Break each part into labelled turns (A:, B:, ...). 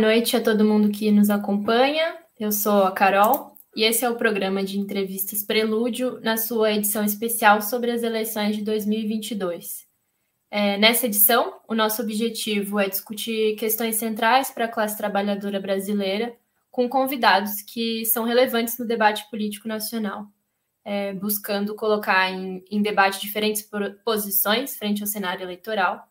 A: Noite a todo mundo que nos acompanha. Eu sou a Carol e esse é o programa de entrevistas Prelúdio, na sua edição especial sobre as eleições de 2022. É, nessa edição, o nosso objetivo é discutir questões centrais para a classe trabalhadora brasileira, com convidados que são relevantes no debate político nacional, é, buscando colocar em, em debate diferentes posições frente ao cenário eleitoral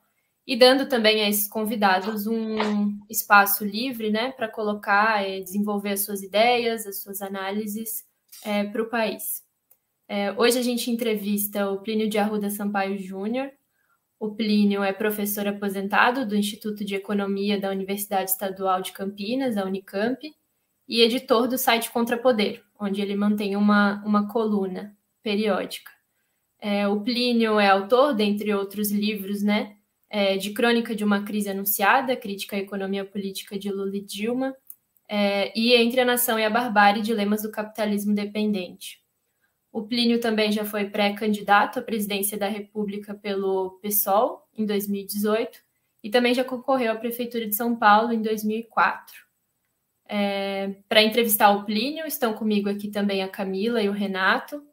A: e dando também a esses convidados um espaço livre né, para colocar e desenvolver as suas ideias, as suas análises é, para o país. É, hoje a gente entrevista o Plínio de Arruda Sampaio Júnior. O Plínio é professor aposentado do Instituto de Economia da Universidade Estadual de Campinas, a Unicamp, e editor do site Contrapoder, onde ele mantém uma, uma coluna periódica. É, o Plínio é autor, dentre outros livros, né, é, de Crônica de uma Crise Anunciada, Crítica à Economia Política de Lula e Dilma, é, e Entre a Nação e a Barbárie, Dilemas do Capitalismo Dependente. O Plínio também já foi pré-candidato à presidência da República pelo PSOL, em 2018, e também já concorreu à Prefeitura de São Paulo, em 2004. É, Para entrevistar o Plínio, estão comigo aqui também a Camila e o Renato,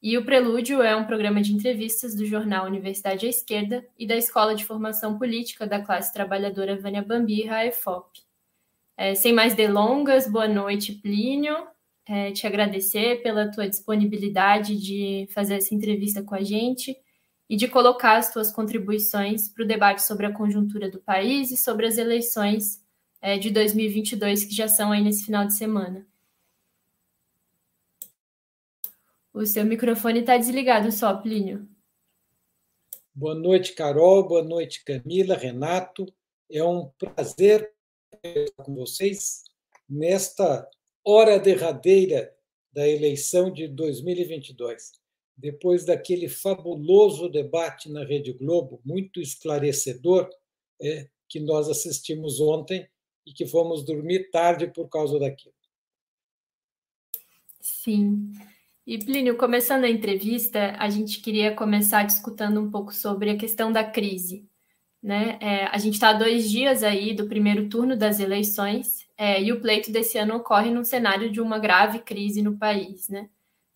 A: e o Prelúdio é um programa de entrevistas do jornal Universidade à Esquerda e da Escola de Formação Política da classe trabalhadora Vânia Bambirra, a EFOP. É, sem mais delongas, boa noite, Plínio. É, te agradecer pela tua disponibilidade de fazer essa entrevista com a gente e de colocar as tuas contribuições para o debate sobre a conjuntura do país e sobre as eleições é, de 2022 que já são aí nesse final de semana. O seu microfone está desligado só, Plínio.
B: Boa noite, Carol. Boa noite, Camila, Renato. É um prazer estar com vocês nesta hora derradeira da eleição de 2022. Depois daquele fabuloso debate na Rede Globo, muito esclarecedor, é, que nós assistimos ontem e que fomos dormir tarde por causa daquilo.
A: Sim. E, Plínio, começando a entrevista, a gente queria começar discutindo um pouco sobre a questão da crise. Né? É, a gente está há dois dias aí do primeiro turno das eleições é, e o pleito desse ano ocorre num cenário de uma grave crise no país. Né?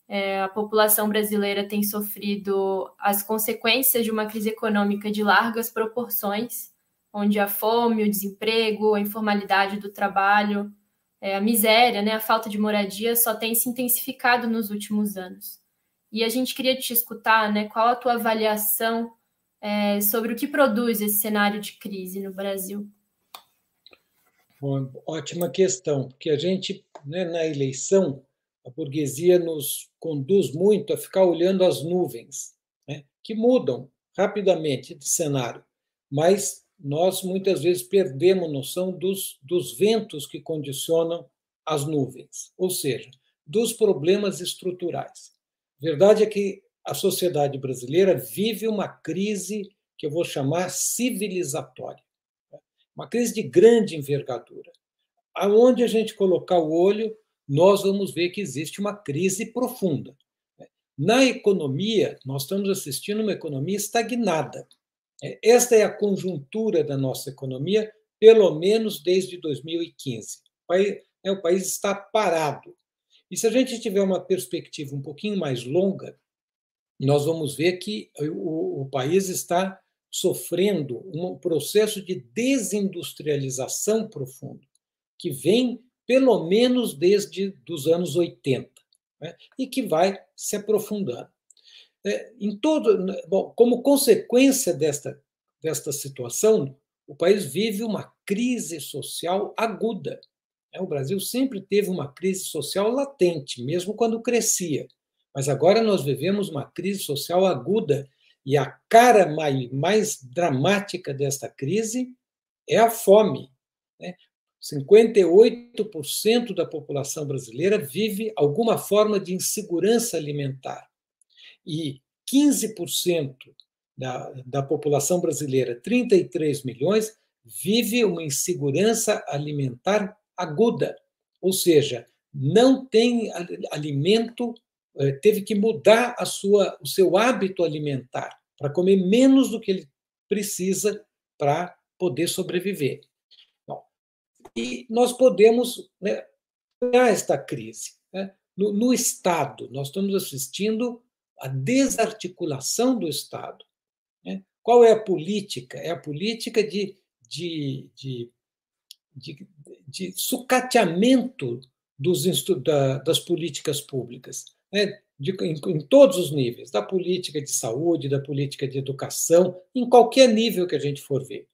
A: É, a população brasileira tem sofrido as consequências de uma crise econômica de largas proporções, onde a fome, o desemprego, a informalidade do trabalho, é, a miséria, né, a falta de moradia só tem se intensificado nos últimos anos. E a gente queria te escutar, né, qual a tua avaliação é, sobre o que produz esse cenário de crise no Brasil?
B: Bom, ótima questão, porque a gente, né, na eleição, a burguesia nos conduz muito a ficar olhando as nuvens, né, que mudam rapidamente de cenário, mas nós muitas vezes perdemos noção dos, dos ventos que condicionam as nuvens, ou seja, dos problemas estruturais. Verdade é que a sociedade brasileira vive uma crise que eu vou chamar civilizatória, uma crise de grande envergadura. Aonde a gente colocar o olho, nós vamos ver que existe uma crise profunda. Na economia, nós estamos assistindo uma economia estagnada. Esta é a conjuntura da nossa economia, pelo menos desde 2015. O país, né, o país está parado. E se a gente tiver uma perspectiva um pouquinho mais longa, nós vamos ver que o, o país está sofrendo um processo de desindustrialização profundo, que vem pelo menos desde os anos 80, né, e que vai se aprofundando. É, em todo, né, bom, como consequência desta, desta situação, o país vive uma crise social aguda. É, o Brasil sempre teve uma crise social latente, mesmo quando crescia. Mas agora nós vivemos uma crise social aguda e a cara mais, mais dramática desta crise é a fome. Né? 58% da população brasileira vive alguma forma de insegurança alimentar e 15% da, da população brasileira, 33 milhões, vive uma insegurança alimentar aguda, ou seja, não tem alimento, eh, teve que mudar a sua, o seu hábito alimentar para comer menos do que ele precisa para poder sobreviver. Bom, E nós podemos né, esta crise. Né? No, no Estado, nós estamos assistindo a desarticulação do Estado. Né? Qual é a política? É a política de, de, de, de, de sucateamento dos, da, das políticas públicas, né? de, em, em todos os níveis, da política de saúde, da política de educação, em qualquer nível que a gente for ver.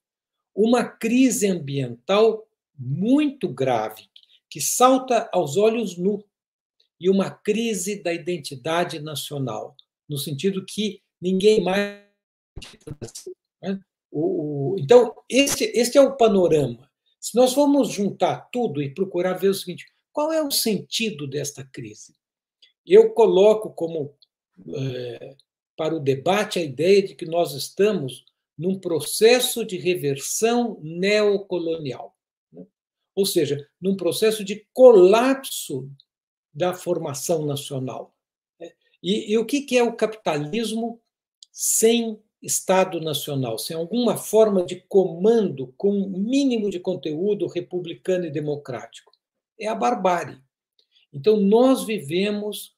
B: Uma crise ambiental muito grave, que salta aos olhos nu, e uma crise da identidade nacional, no sentido que ninguém mais. Né? O, então, esse, esse é o panorama. Se nós formos juntar tudo e procurar ver o seguinte: qual é o sentido desta crise? Eu coloco como é, para o debate a ideia de que nós estamos num processo de reversão neocolonial. Né? Ou seja, num processo de colapso da formação nacional. Né? E, e o que, que é o capitalismo sem Estado nacional, sem alguma forma de comando com mínimo de conteúdo republicano e democrático? É a barbárie. Então, nós vivemos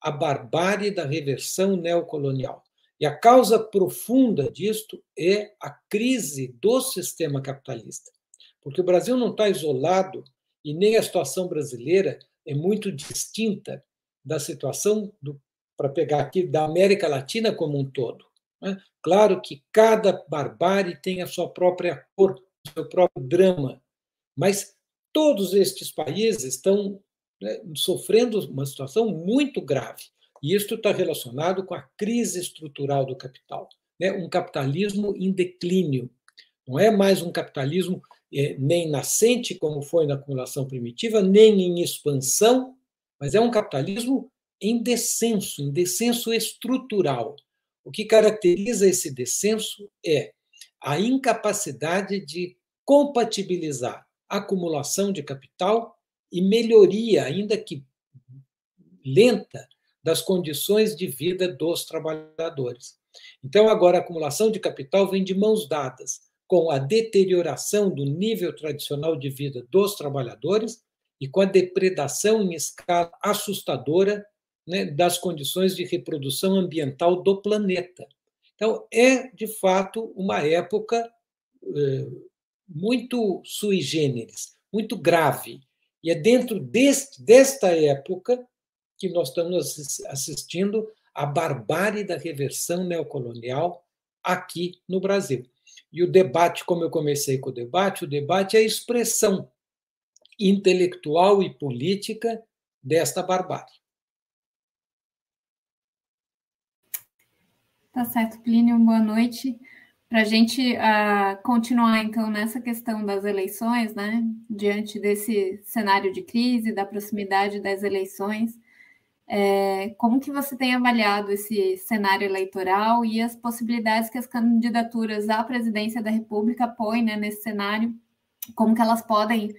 B: a barbárie da reversão neocolonial. E a causa profunda disto é a crise do sistema capitalista. Porque o Brasil não está isolado e nem a situação brasileira é muito distinta da situação, para pegar aqui, da América Latina como um todo. Né? Claro que cada barbárie tem a sua própria cor, seu próprio drama, mas todos estes países estão né, sofrendo uma situação muito grave. E isso está relacionado com a crise estrutural do capital. Né? Um capitalismo em declínio. Não é mais um capitalismo nem nascente, como foi na acumulação primitiva, nem em expansão, mas é um capitalismo em descenso, em descenso estrutural. O que caracteriza esse descenso é a incapacidade de compatibilizar acumulação de capital e melhoria, ainda que lenta, das condições de vida dos trabalhadores. Então, agora, a acumulação de capital vem de mãos dadas com a deterioração do nível tradicional de vida dos trabalhadores e com a depredação em escala assustadora né, das condições de reprodução ambiental do planeta. Então, é, de fato, uma época eh, muito sui generis, muito grave. E é dentro deste, desta época que nós estamos assistindo à barbárie da reversão neocolonial aqui no Brasil. E o debate, como eu comecei com o debate, o debate é a expressão intelectual e política desta barbárie.
A: Tá certo, Plínio, boa noite. Para a gente uh, continuar, então, nessa questão das eleições, né, diante desse cenário de crise, da proximidade das eleições, é, como que você tem avaliado esse cenário eleitoral e as possibilidades que as candidaturas à presidência da República põem né, nesse cenário? Como que elas podem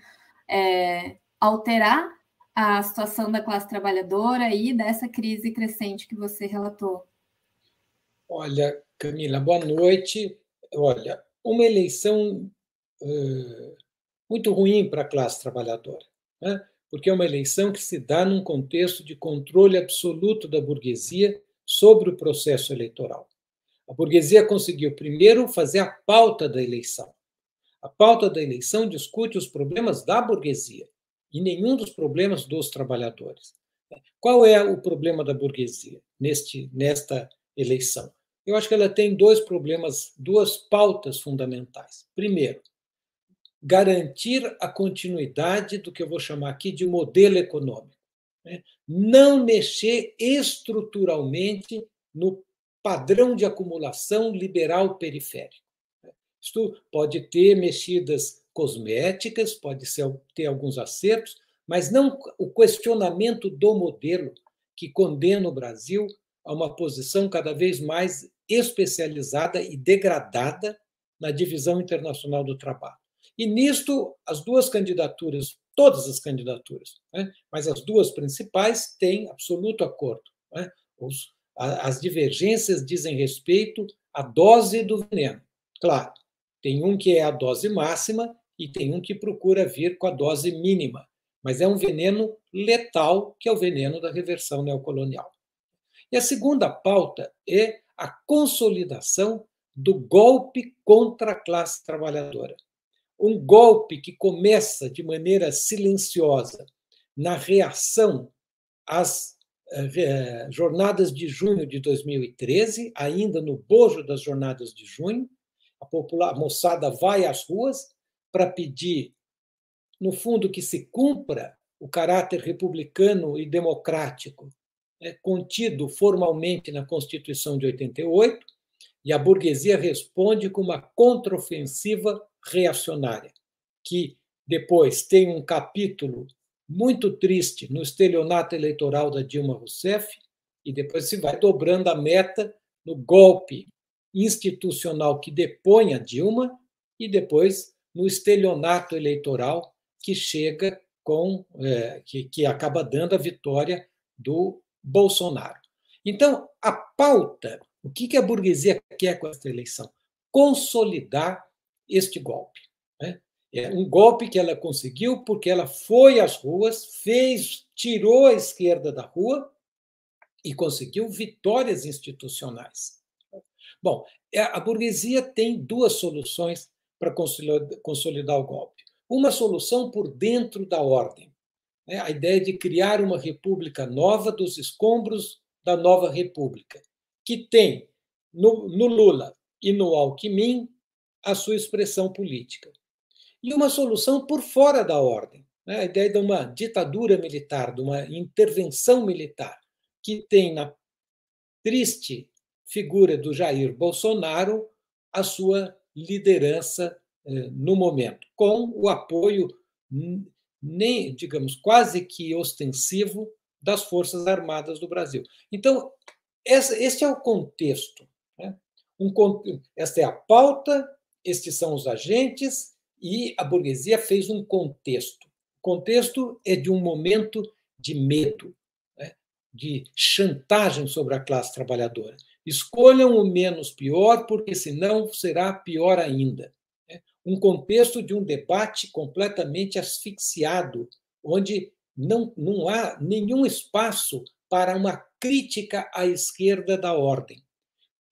A: é, alterar a situação da classe trabalhadora e dessa crise crescente que você relatou?
B: Olha, Camila, boa noite. Olha, uma eleição uh, muito ruim para a classe trabalhadora. Né? Porque é uma eleição que se dá num contexto de controle absoluto da burguesia sobre o processo eleitoral. A burguesia conseguiu, primeiro, fazer a pauta da eleição. A pauta da eleição discute os problemas da burguesia e nenhum dos problemas dos trabalhadores. Qual é o problema da burguesia neste, nesta eleição? Eu acho que ela tem dois problemas, duas pautas fundamentais. Primeiro, garantir a continuidade do que eu vou chamar aqui de modelo econômico. Né? Não mexer estruturalmente no padrão de acumulação liberal periférico. Né? Isto pode ter mexidas cosméticas, pode ser, ter alguns acertos, mas não o questionamento do modelo que condena o Brasil a uma posição cada vez mais especializada e degradada na divisão internacional do trabalho. E nisto, as duas candidaturas, todas as candidaturas, né, mas as duas principais têm absoluto acordo. Né? Os, as divergências dizem respeito à dose do veneno. Claro, tem um que é a dose máxima e tem um que procura vir com a dose mínima, mas é um veneno letal, que é o veneno da reversão neocolonial. E a segunda pauta é a consolidação do golpe contra a classe trabalhadora. Um golpe que começa de maneira silenciosa na reação às eh, jornadas de junho de 2013, ainda no bojo das jornadas de junho, a, popular, a moçada vai às ruas para pedir, no fundo, que se cumpra o caráter republicano e democrático é, contido formalmente na Constituição de 88, e a burguesia responde com uma contraofensiva reacionária, que depois tem um capítulo muito triste no estelionato eleitoral da Dilma Rousseff, e depois se vai dobrando a meta no golpe institucional que depõe a Dilma, e depois no estelionato eleitoral que chega com é, que, que acaba dando a vitória do Bolsonaro. Então, a pauta, o que a burguesia quer com esta eleição? Consolidar este golpe. Né? É um golpe que ela conseguiu porque ela foi às ruas, fez, tirou a esquerda da rua e conseguiu vitórias institucionais. Bom, é, a burguesia tem duas soluções para consolidar o golpe. Uma solução por dentro da ordem, né? a ideia de criar uma república nova dos escombros da nova república, que tem no, no Lula e no Alckmin a sua expressão política. E uma solução por fora da ordem, né? a ideia de uma ditadura militar, de uma intervenção militar, que tem na triste figura do Jair Bolsonaro a sua liderança eh, no momento, com o apoio nem, digamos, quase que ostensivo das Forças Armadas do Brasil. Então, esse é o contexto. Né? Um, esta é a pauta, estes são os agentes, e a burguesia fez um contexto. O contexto é de um momento de medo, né? de chantagem sobre a classe trabalhadora. Escolham o menos pior, porque senão será pior ainda um contexto de um debate completamente asfixiado, onde não, não há nenhum espaço para uma crítica à esquerda da ordem.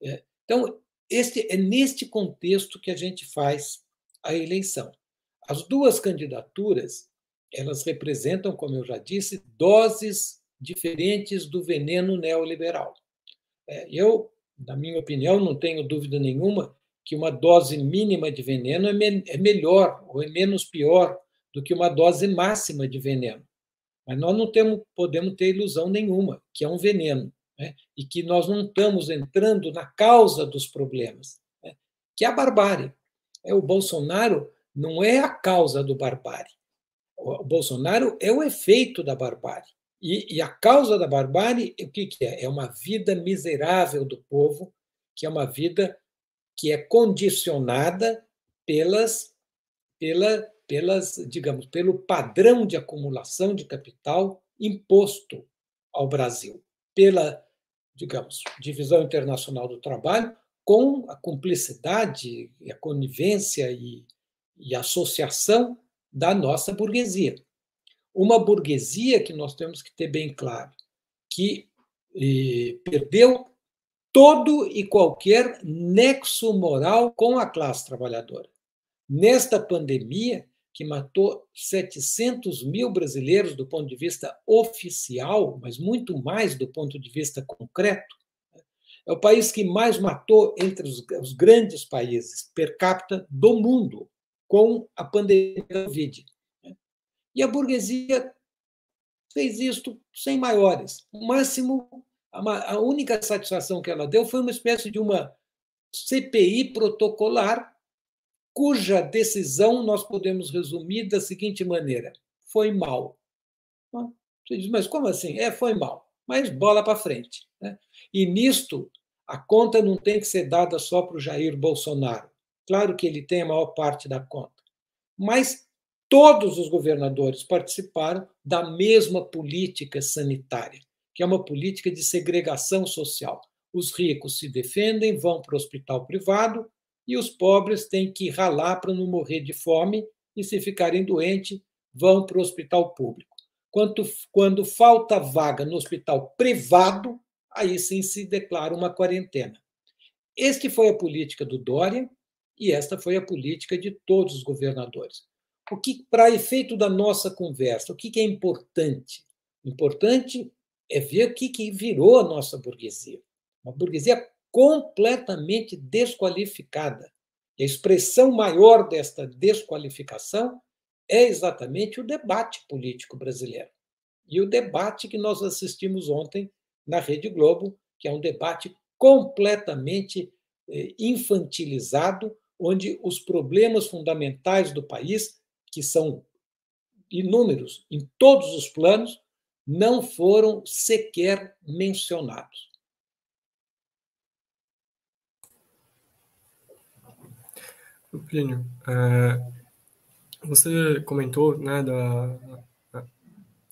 B: É, então, este, é neste contexto que a gente faz a eleição. As duas candidaturas, elas representam, como eu já disse, doses diferentes do veneno neoliberal. É, eu, na minha opinião, não tenho dúvida nenhuma que uma dose mínima de veneno é, é melhor ou é menos pior do que uma dose máxima de veneno. Mas nós não temos, podemos ter ilusão nenhuma que é um veneno né? e que nós não estamos entrando na causa dos problemas, né? que é a barbárie. É, o Bolsonaro não é a causa do barbárie. O Bolsonaro é o efeito da barbárie. E, e a causa da barbárie, o que, que é? É uma vida miserável do povo, que é uma vida que é condicionada pelas, pela, pelas, digamos, pelo padrão de acumulação de capital imposto ao Brasil, pela, digamos, divisão internacional do trabalho, com a cumplicidade, a conivência e, e associação da nossa burguesia. Uma burguesia que nós temos que ter bem claro, que eh, perdeu todo e qualquer nexo moral com a classe trabalhadora. Nesta pandemia, que matou 700 mil brasileiros do ponto de vista oficial, mas muito mais do ponto de vista concreto, é o país que mais matou entre os, os grandes países per capita do mundo com a pandemia da Covid. E a burguesia fez isto sem maiores. O máximo a única satisfação que ela deu foi uma espécie de uma CPI protocolar, cuja decisão nós podemos resumir da seguinte maneira: foi mal. Você diz, mas como assim? É, foi mal. Mas bola para frente. Né? E nisto, a conta não tem que ser dada só para o Jair Bolsonaro. Claro que ele tem a maior parte da conta. Mas todos os governadores participaram da mesma política sanitária que é uma política de segregação social. Os ricos se defendem, vão para o hospital privado e os pobres têm que ralar para não morrer de fome e, se ficarem doentes, vão para o hospital público. Quando, quando falta vaga no hospital privado, aí sim se declara uma quarentena. Este foi a política do Dória e esta foi a política de todos os governadores. O que, para efeito da nossa conversa, o que, que é importante? Importante é ver o que, que virou a nossa burguesia. Uma burguesia completamente desqualificada. E a expressão maior desta desqualificação é exatamente o debate político brasileiro. E o debate que nós assistimos ontem na Rede Globo, que é um debate completamente eh, infantilizado, onde os problemas fundamentais do país, que são inúmeros em todos os planos, não foram sequer mencionados.
C: Plínio, é, você comentou né, da,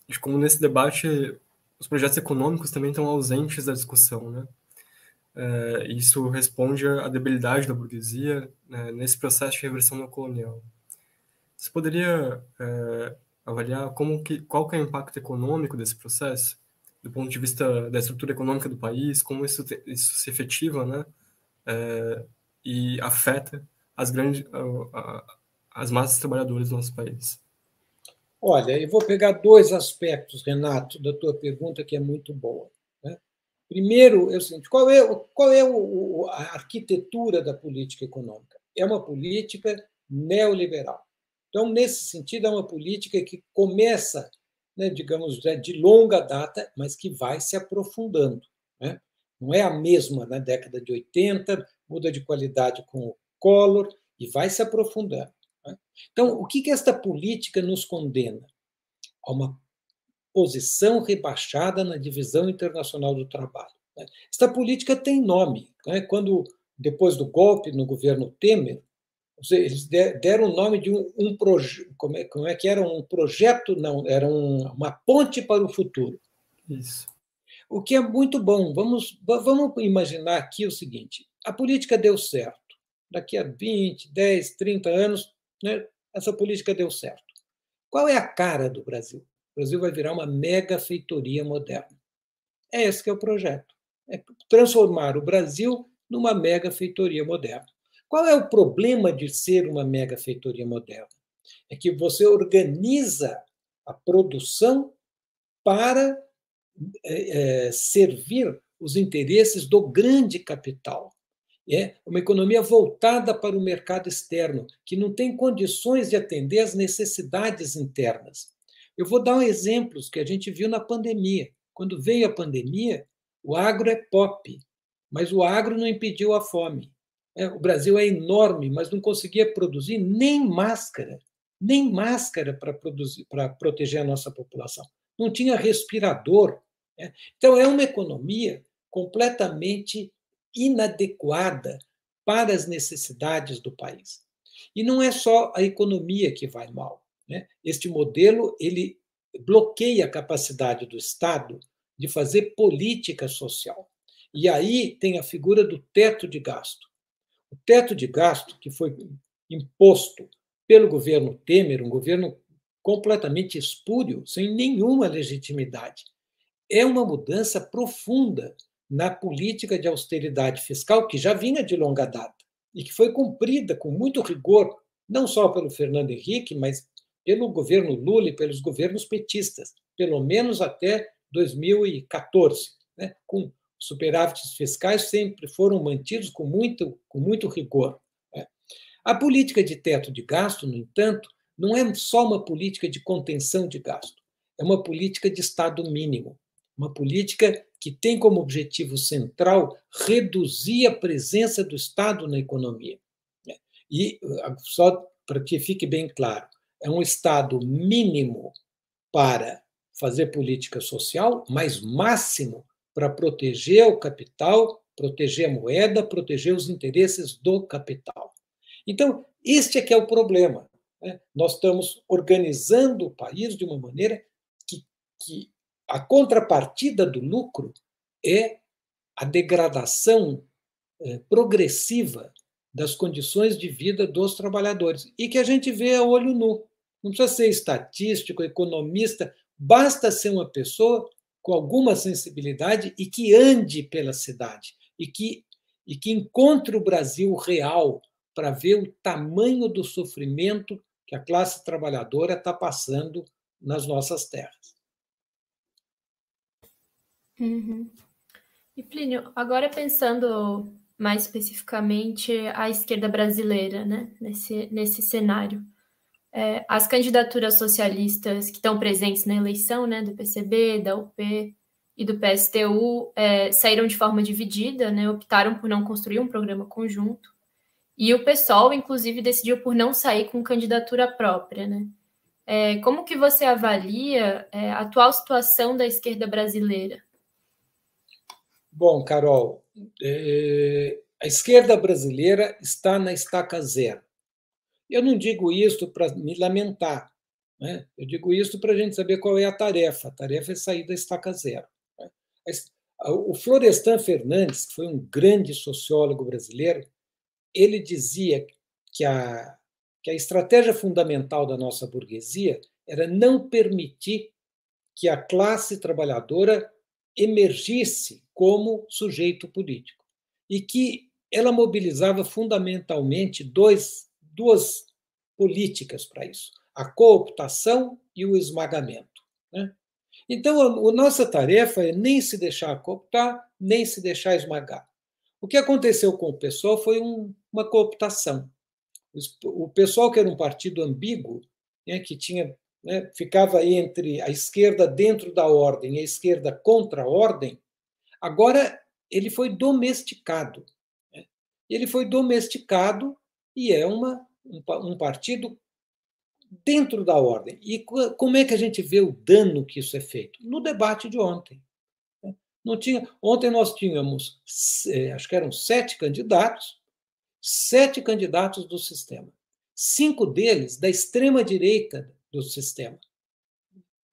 C: de como nesse debate os projetos econômicos também estão ausentes da discussão. Né? É, isso responde à debilidade da burguesia né, nesse processo de reversão neocolonial. Você poderia é, avaliar como que, qual que é o impacto econômico desse processo, do ponto de vista da estrutura econômica do país, como isso, isso se efetiva né, é, e afeta as grandes as massas trabalhadoras do nosso país?
B: Olha, eu vou pegar dois aspectos, Renato, da tua pergunta que é muito boa. Né? Primeiro, é o seguinte: qual é, qual é o, a arquitetura da política econômica? É uma política neoliberal. Então, nesse sentido, é uma política que começa, né, digamos, de longa data, mas que vai se aprofundando. Né? Não é a mesma na década de 80, muda de qualidade com Collor e vai se aprofundando. Né? Então, o que, que esta política nos condena? A uma posição rebaixada na divisão internacional do trabalho. Né? Esta política tem nome. Né? Quando, depois do golpe no governo Temer, eles deram o nome de um, um projeto. Como, é, como é que era? Um projeto? Não, era um, uma ponte para o futuro.
C: Isso.
B: O que é muito bom. Vamos, vamos imaginar aqui o seguinte: a política deu certo daqui a 20, 10, 30 anos, né, essa política deu certo. Qual é a cara do Brasil? O Brasil vai virar uma mega feitoria moderna. É esse que é o projeto. É transformar o Brasil numa mega feitoria moderna. Qual é o problema de ser uma mega feitoria moderna? É que você organiza a produção para é, é, servir os interesses do grande capital. É uma economia voltada para o mercado externo, que não tem condições de atender às necessidades internas. Eu vou dar um exemplos que a gente viu na pandemia. Quando veio a pandemia, o agro é pop, mas o agro não impediu a fome. É, o Brasil é enorme, mas não conseguia produzir nem máscara, nem máscara para produzir, para proteger a nossa população. Não tinha respirador. É. Então é uma economia completamente inadequada para as necessidades do país. E não é só a economia que vai mal. Né? Este modelo ele bloqueia a capacidade do Estado de fazer política social. E aí tem a figura do teto de gasto. O teto de gasto, que foi imposto pelo governo Temer, um governo completamente espúrio, sem nenhuma legitimidade, é uma mudança profunda na política de austeridade fiscal que já vinha de longa data e que foi cumprida com muito rigor, não só pelo Fernando Henrique, mas pelo governo Lula e pelos governos petistas, pelo menos até 2014, né? com superávites fiscais sempre foram mantidos com muito, com muito rigor. Né? A política de teto de gasto, no entanto, não é só uma política de contenção de gasto, é uma política de Estado mínimo, uma política que tem como objetivo central reduzir a presença do Estado na economia. E, só para que fique bem claro, é um Estado mínimo para fazer política social, mas máximo para proteger o capital, proteger a moeda, proteger os interesses do capital. Então, este é que é o problema. Né? Nós estamos organizando o país de uma maneira que, que a contrapartida do lucro é a degradação é, progressiva das condições de vida dos trabalhadores e que a gente vê a olho nu. Não precisa ser estatístico, economista, basta ser uma pessoa com alguma sensibilidade e que ande pela cidade e que, e que encontre o Brasil real para ver o tamanho do sofrimento que a classe trabalhadora está passando nas nossas terras.
A: Uhum. E Plínio, agora pensando mais especificamente a esquerda brasileira, né, nesse, nesse cenário. É, as candidaturas socialistas que estão presentes na eleição, né, do PCB, da UP e do PSTU, é, saíram de forma dividida, né, optaram por não construir um programa conjunto. E o PSOL, inclusive, decidiu por não sair com candidatura própria, né? É, como que você avalia é, a atual situação da esquerda brasileira?
B: Bom, Carol, é, a esquerda brasileira está na estaca zero. Eu não digo isso para me lamentar, né? eu digo isso para a gente saber qual é a tarefa. A tarefa é sair da estaca zero. Né? O Florestan Fernandes, que foi um grande sociólogo brasileiro, ele dizia que a, que a estratégia fundamental da nossa burguesia era não permitir que a classe trabalhadora emergisse como sujeito político e que ela mobilizava fundamentalmente dois, duas políticas para isso: a cooptação e o esmagamento. Né? Então, a, a nossa tarefa é nem se deixar cooptar, nem se deixar esmagar. O que aconteceu com o pessoal foi um, uma cooptação. O pessoal que era um partido ambíguo, né, que tinha né, ficava entre a esquerda dentro da ordem e a esquerda contra a ordem, agora ele foi domesticado. Né? Ele foi domesticado e é uma, um, um partido dentro da ordem. E como é que a gente vê o dano que isso é feito? No debate de ontem. Né? Não tinha, ontem nós tínhamos, é, acho que eram sete candidatos, sete candidatos do sistema. Cinco deles da extrema direita do sistema.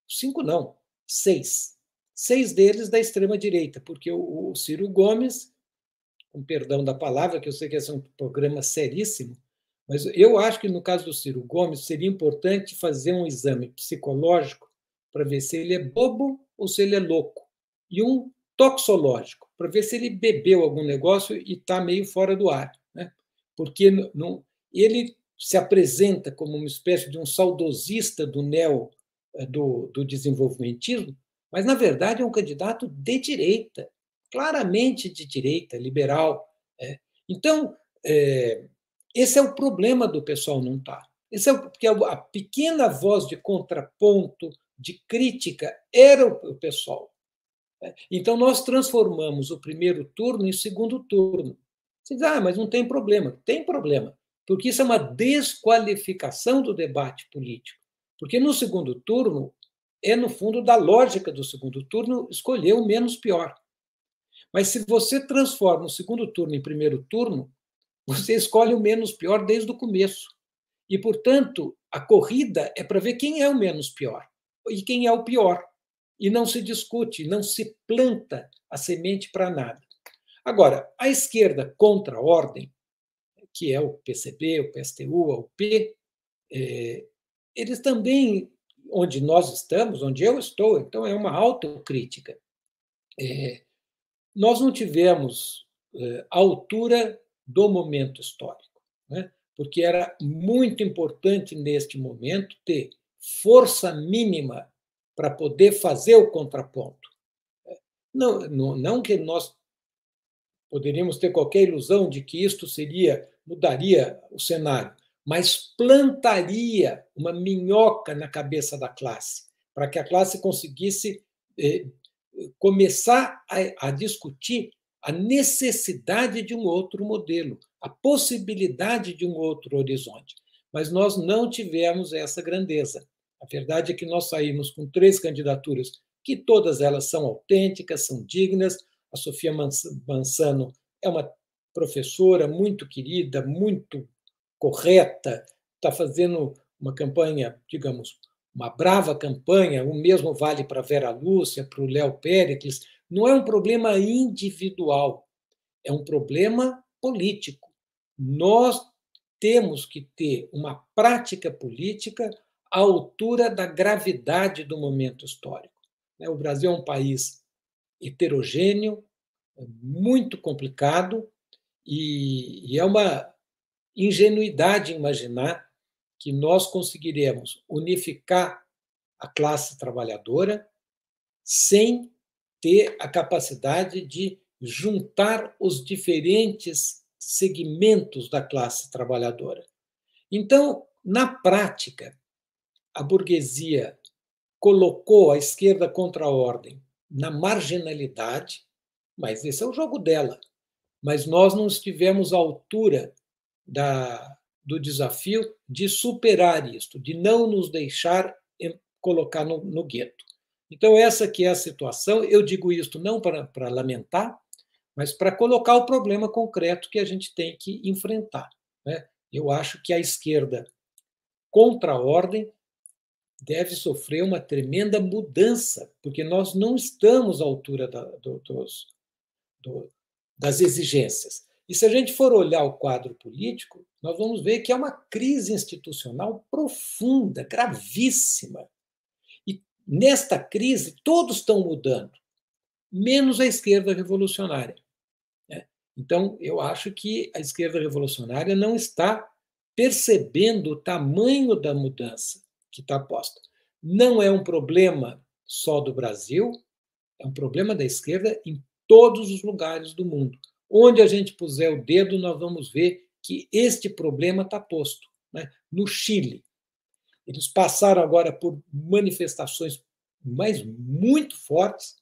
B: Cinco não, seis. Seis deles da extrema-direita, porque o, o Ciro Gomes, com perdão da palavra, que eu sei que esse é um programa seríssimo, mas eu acho que no caso do Ciro Gomes seria importante fazer um exame psicológico para ver se ele é bobo ou se ele é louco. E um toxológico, para ver se ele bebeu algum negócio e está meio fora do ar. Né? Porque não, ele se apresenta como uma espécie de um saudosista do neo eh, do, do desenvolvimentismo, mas na verdade é um candidato de direita, claramente de direita, liberal. É. Então, é, esse é o problema do pessoal não estar. Tá. Esse é o, porque a pequena voz de contraponto, de crítica, era o, o pessoal. É. Então, nós transformamos o primeiro turno em segundo turno. Você diz, ah, mas não tem problema. Tem problema porque isso é uma desqualificação do debate político. Porque no segundo turno, é no fundo da lógica do segundo turno escolher o menos pior. Mas se você transforma o segundo turno em primeiro turno, você escolhe o menos pior desde o começo. E, portanto, a corrida é para ver quem é o menos pior e quem é o pior. E não se discute, não se planta a semente para nada. Agora, a esquerda contra a ordem que é o PCB, o PSTU, a UP, é, eles também, onde nós estamos, onde eu estou, então é uma autocrítica. É, nós não tivemos é, altura do momento histórico, né? porque era muito importante neste momento ter força mínima para poder fazer o contraponto. Não, não, não que nós poderíamos ter qualquer ilusão de que isto seria mudaria o cenário, mas plantaria uma minhoca na cabeça da classe, para que a classe conseguisse eh, começar a, discutir a necessidade de um outro modelo, a possibilidade de um outro horizonte. Mas nós não tivemos essa grandeza. A verdade é que nós saímos com três candidaturas que todas elas são autênticas, são dignas. A Sofia Mansano é uma professora muito querida, muito correta, está fazendo uma campanha, digamos, uma brava campanha, o mesmo vale para Vera Lúcia, para o Léo Péricles. Não é um problema individual, é um problema político. nós temos que ter uma prática política à altura da gravidade do momento histórico. Né? O Brasil é um país heterogêneo, muito complicado, e é uma ingenuidade imaginar que nós conseguiremos unificar a classe trabalhadora sem ter a capacidade de juntar os diferentes segmentos da classe trabalhadora. Então, na prática, a burguesia colocou a esquerda contra a ordem na marginalidade, mas esse é o jogo dela. Mas nós não estivemos à altura da, do desafio de superar isto, de não nos deixar colocar no, no gueto. Então, essa que é a situação. Eu digo isto não para, lamentar, mas para colocar o problema concreto que a gente tem que enfrentar. Né? Eu acho que a esquerda contra a ordem deve sofrer uma tremenda mudança, porque nós não estamos à altura da, do, dos, do, das exigências. E se a gente for olhar o quadro político, nós vamos ver que é uma crise institucional profunda, gravíssima. E nesta crise, todos estão mudando, menos a esquerda revolucionária. Né? Então, eu acho que a esquerda revolucionária não está percebendo o tamanho da mudança que está posta. Não é um problema só do Brasil, é um problema da esquerda em todos os lugares do mundo. Onde a gente puser o dedo, nós vamos ver que este problema está posto. Né? No Chile, eles passaram agora por manifestações mas muito fortes,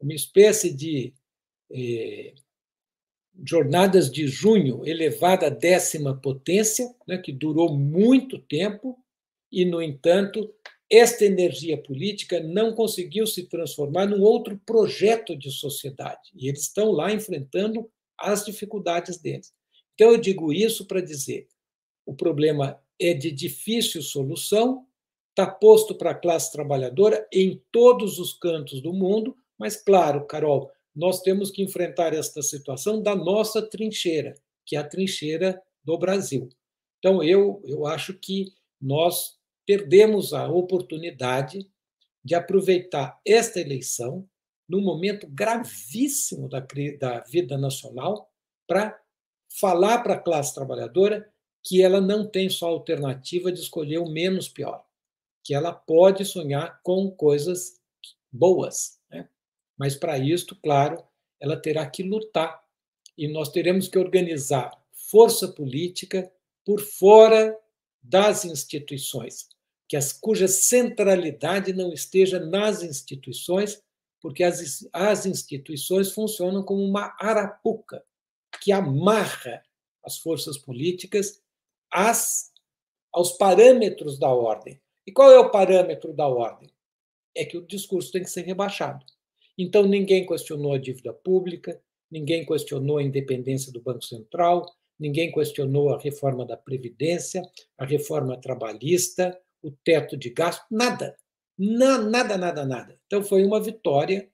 B: uma espécie de eh, jornadas de junho elevada à décima potência, né, que durou muito tempo, e, no entanto, esta energia política não conseguiu se transformar num outro projeto de sociedade. E eles estão lá enfrentando as dificuldades deles. Então, eu digo isso para dizer: o problema é de difícil solução, está posto para a classe trabalhadora em todos os cantos do mundo, mas, claro, Carol, nós temos que enfrentar esta situação da nossa trincheira, que é a trincheira do Brasil. Então, eu, eu acho que nós perdemos a oportunidade de aproveitar esta eleição num momento gravíssimo da, da vida nacional para falar para a classe trabalhadora que ela não tem só alternativa de escolher o menos pior, que ela pode sonhar com coisas boas. Né? Mas, para isso, claro, ela terá que lutar. E nós teremos que organizar força política por fora das instituições, que as, cuja centralidade não esteja nas instituições, porque as, as instituições funcionam como uma arapuca que amarra as forças políticas às, aos parâmetros da ordem. E qual é o parâmetro da ordem? É que o discurso tem que ser rebaixado. Então, ninguém questionou a dívida pública, ninguém questionou a independência do Banco Central, ninguém questionou a reforma da Previdência, a reforma trabalhista, o teto de gasto, nada. Nada, nada, nada. Então foi uma vitória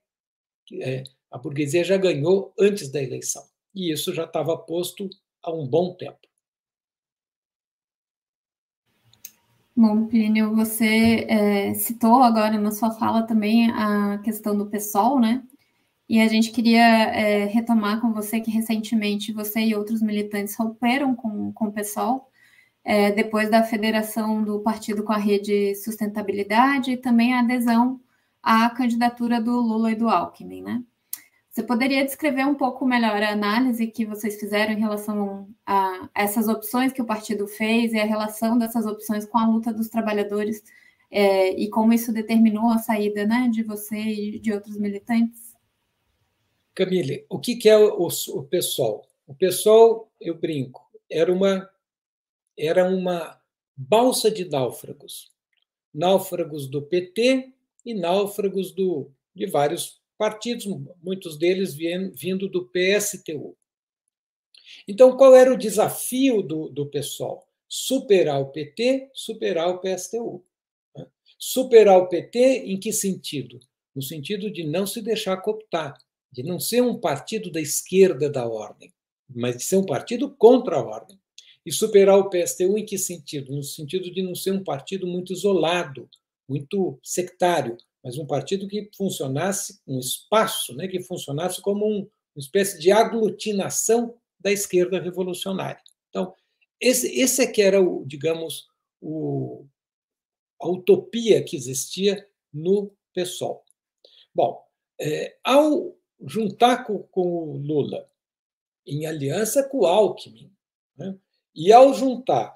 B: que é, a burguesia já ganhou antes da eleição. E isso já estava posto há um bom tempo.
A: Bom, Plínio, você é, citou agora na sua fala também a questão do PSOL, né? E a gente queria é, retomar com você que recentemente você e outros militantes romperam com, com o PSOL, é, depois da federação do partido com a rede sustentabilidade e também a adesão à candidatura do Lula e do Alckmin, né? Você poderia descrever um pouco melhor a análise que vocês fizeram em relação a essas opções que o partido fez e a relação dessas opções com a luta dos trabalhadores é, e como isso determinou a saída né, de você e de outros militantes?
B: Camille, o que é o, o pessoal? O pessoal, eu brinco, era uma era uma balsa de náufragos, náufragos do PT e náufragos do, de vários partidos, muitos deles vindo do PSTU. Então, qual era o desafio do, do? Superar o PT, superar o PSTU. Né? Superar o PT em que sentido? No sentido de não se deixar cooptar, de não ser um partido da esquerda da ordem, mas de ser um partido contra a ordem. E superar o PSTU em que sentido? No sentido de não ser um partido muito isolado, muito sectário, mas um partido que funcionasse, um espaço né, que funcionasse como um, uma espécie de aglutinação da esquerda revolucionária. Então, esse, esse é que era, o, digamos, o, a utopia que existia no PSOL. Bom, é, ao juntar com, com, o Lula em aliança com o Alckmin, né, e ao juntar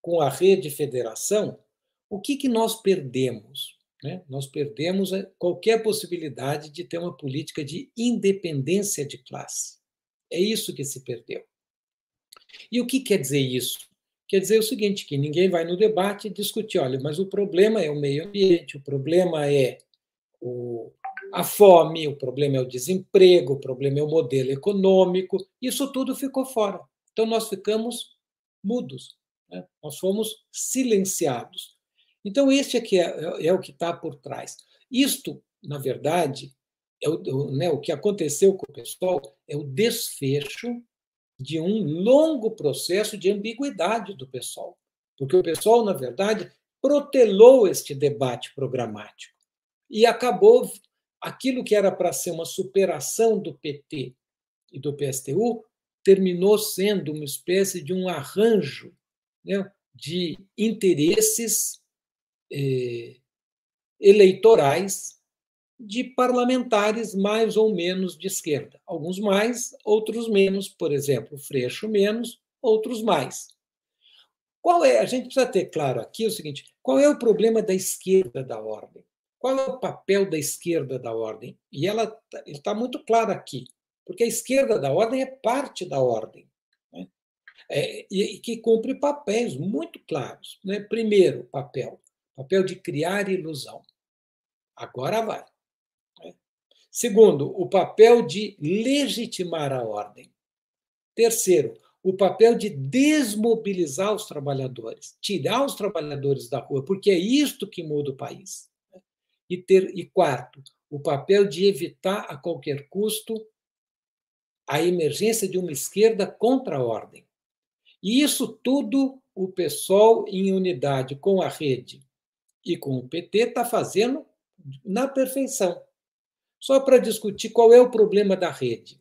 B: com a rede federação, o que, que nós perdemos? Né? Nós perdemos é, qualquer possibilidade de ter uma política de independência de classe. É isso que se perdeu. E o que quer dizer isso? Quer dizer o seguinte, que ninguém vai no debate discutir, olha, mas o problema é o meio ambiente, o problema é o, a fome, o problema é o desemprego, o problema é o modelo econômico, isso tudo ficou fora. Então nós ficamos mudos, né? nós fomos silenciados. Então este aqui é, é, é o que está por trás. Isto, na verdade, é o, né, o que aconteceu com o pessoal é o desfecho de um longo processo de ambiguidade do pessoal, porque o pessoal, na verdade, protelou este debate programático e acabou aquilo que era para ser uma superação do PT e do PSTU terminou sendo uma espécie de um arranjo né, de interesses eh, eleitorais de parlamentares mais ou menos de esquerda. Alguns mais, outros menos, por exemplo, Freixo menos, outros mais. Qual é? A gente precisa ter claro aqui o seguinte: qual é o problema da esquerda da ordem? Qual é o papel da esquerda da ordem? E ela está muito claro aqui, porque a esquerda da ordem é parte da ordem. Né? É, e, e, que cumpre papéis muito claros. Né? Primeiro, papel, papel de criar ilusão. Agora vai. Segundo, o papel de legitimar a ordem. Terceiro, o papel de desmobilizar os trabalhadores, tirar os trabalhadores da rua, porque é isto que muda o país. E, ter, e quarto, o papel de evitar a qualquer custo a emergência de uma esquerda contra a ordem. E isso tudo o pessoal, em unidade com a rede e com o PT, está fazendo na perfeição. Só para discutir qual é o problema da rede.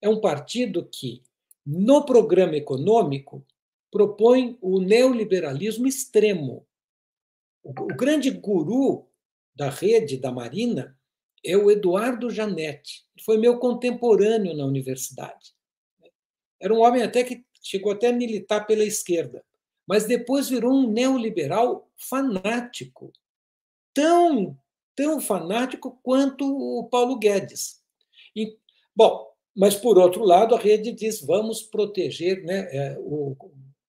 B: É um partido que, no programa econômico, propõe o neoliberalismo extremo. O, grande guru da rede, da Marina, é o Eduardo Janetti. Foi meu contemporâneo na universidade. Era um homem até que chegou até a militar pela esquerda, mas depois virou um neoliberal fanático, tão tão fanático quanto o Paulo Guedes. E, bom, mas por outro lado, a rede diz vamos proteger né, é, o,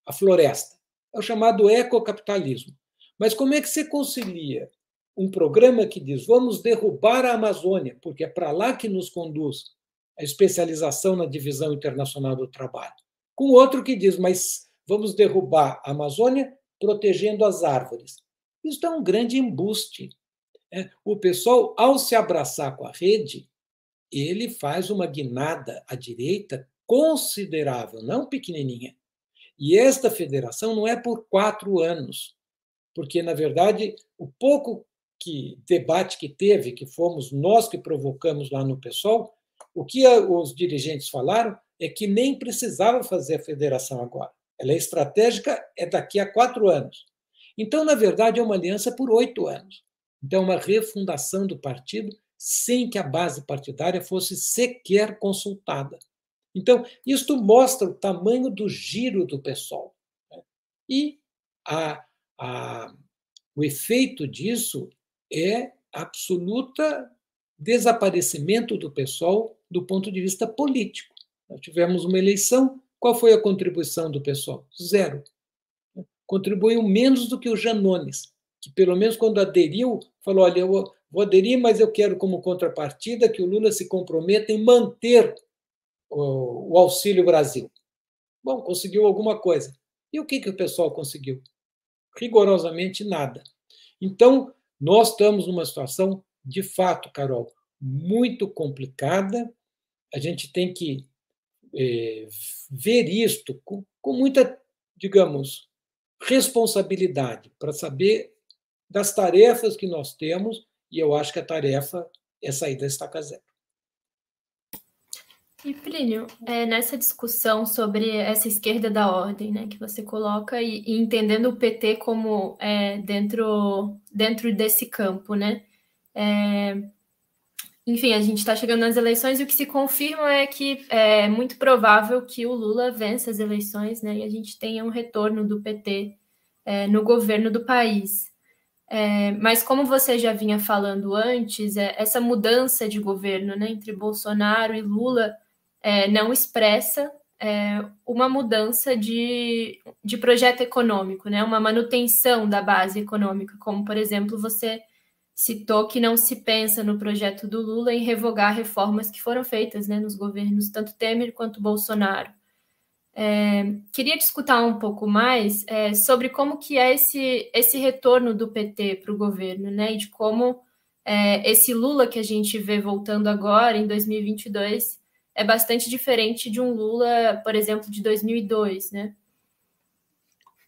B: a floresta. É o chamado ecocapitalismo. Mas como é que se concilia um programa que diz vamos derrubar a Amazônia, porque é para lá que nos conduz a especialização na divisão internacional do trabalho, com outro que diz mas vamos derrubar a Amazônia protegendo as árvores. Isso é um grande embuste é, o pessoal, ao se abraçar com a rede, ele faz uma guinada à direita considerável, não pequenininha. E esta federação não é por quatro anos, porque, na verdade, o pouco que debate que teve, que fomos nós que provocamos lá no PSOL, o que os dirigentes falaram é que nem precisava fazer a federação agora. Ela é estratégica, é daqui a quatro anos. Então, na verdade, é uma aliança por oito anos. Então, uma refundação do partido sem que a base partidária fosse sequer consultada. Então, isto mostra o tamanho do giro do PSOL. Né? E a, a, o efeito disso é absoluta desaparecimento do PSOL do ponto de vista político. Nós tivemos uma eleição, qual foi a contribuição do PSOL? Zero. Contribuiu menos do que o Janones que pelo menos quando aderiu, falou: olha, eu vou aderir, mas eu quero como contrapartida que o Lula se comprometa em manter o, o Auxílio Brasil. Bom, conseguiu alguma coisa. E o que, que o pessoal conseguiu? Rigorosamente nada. Então, nós estamos numa situação, de fato, Carol, muito complicada. A gente tem que é, ver isto com, com muita digamos, responsabilidade para saber das tarefas que nós temos, e eu acho que a tarefa é sair da estaca zero.
A: E, Plínio, é, nessa discussão sobre essa esquerda da ordem, né, que você coloca, e, e entendendo o PT como é, dentro, dentro desse campo, né, é, enfim, a gente está chegando nas eleições e o que se confirma é que é muito provável que o Lula vença as eleições, né, e a gente tenha um retorno do PT é, no governo do país. É, mas como você já vinha falando antes, é, essa mudança de governo né, entre Bolsonaro e Lula é, não expressa é, uma mudança de, de projeto econômico, né, uma manutenção da base econômica, como, por exemplo, você citou que não se pensa no projeto do Lula em revogar reformas que foram feitas né, nos governos tanto Temer quanto Bolsonaro. É, queria discutir um pouco mais é, sobre como que é esse, esse retorno do PT para o governo, né, e de como é, esse Lula que a gente vê voltando agora, em 2022, é bastante diferente de um Lula, por exemplo, de 2002, né?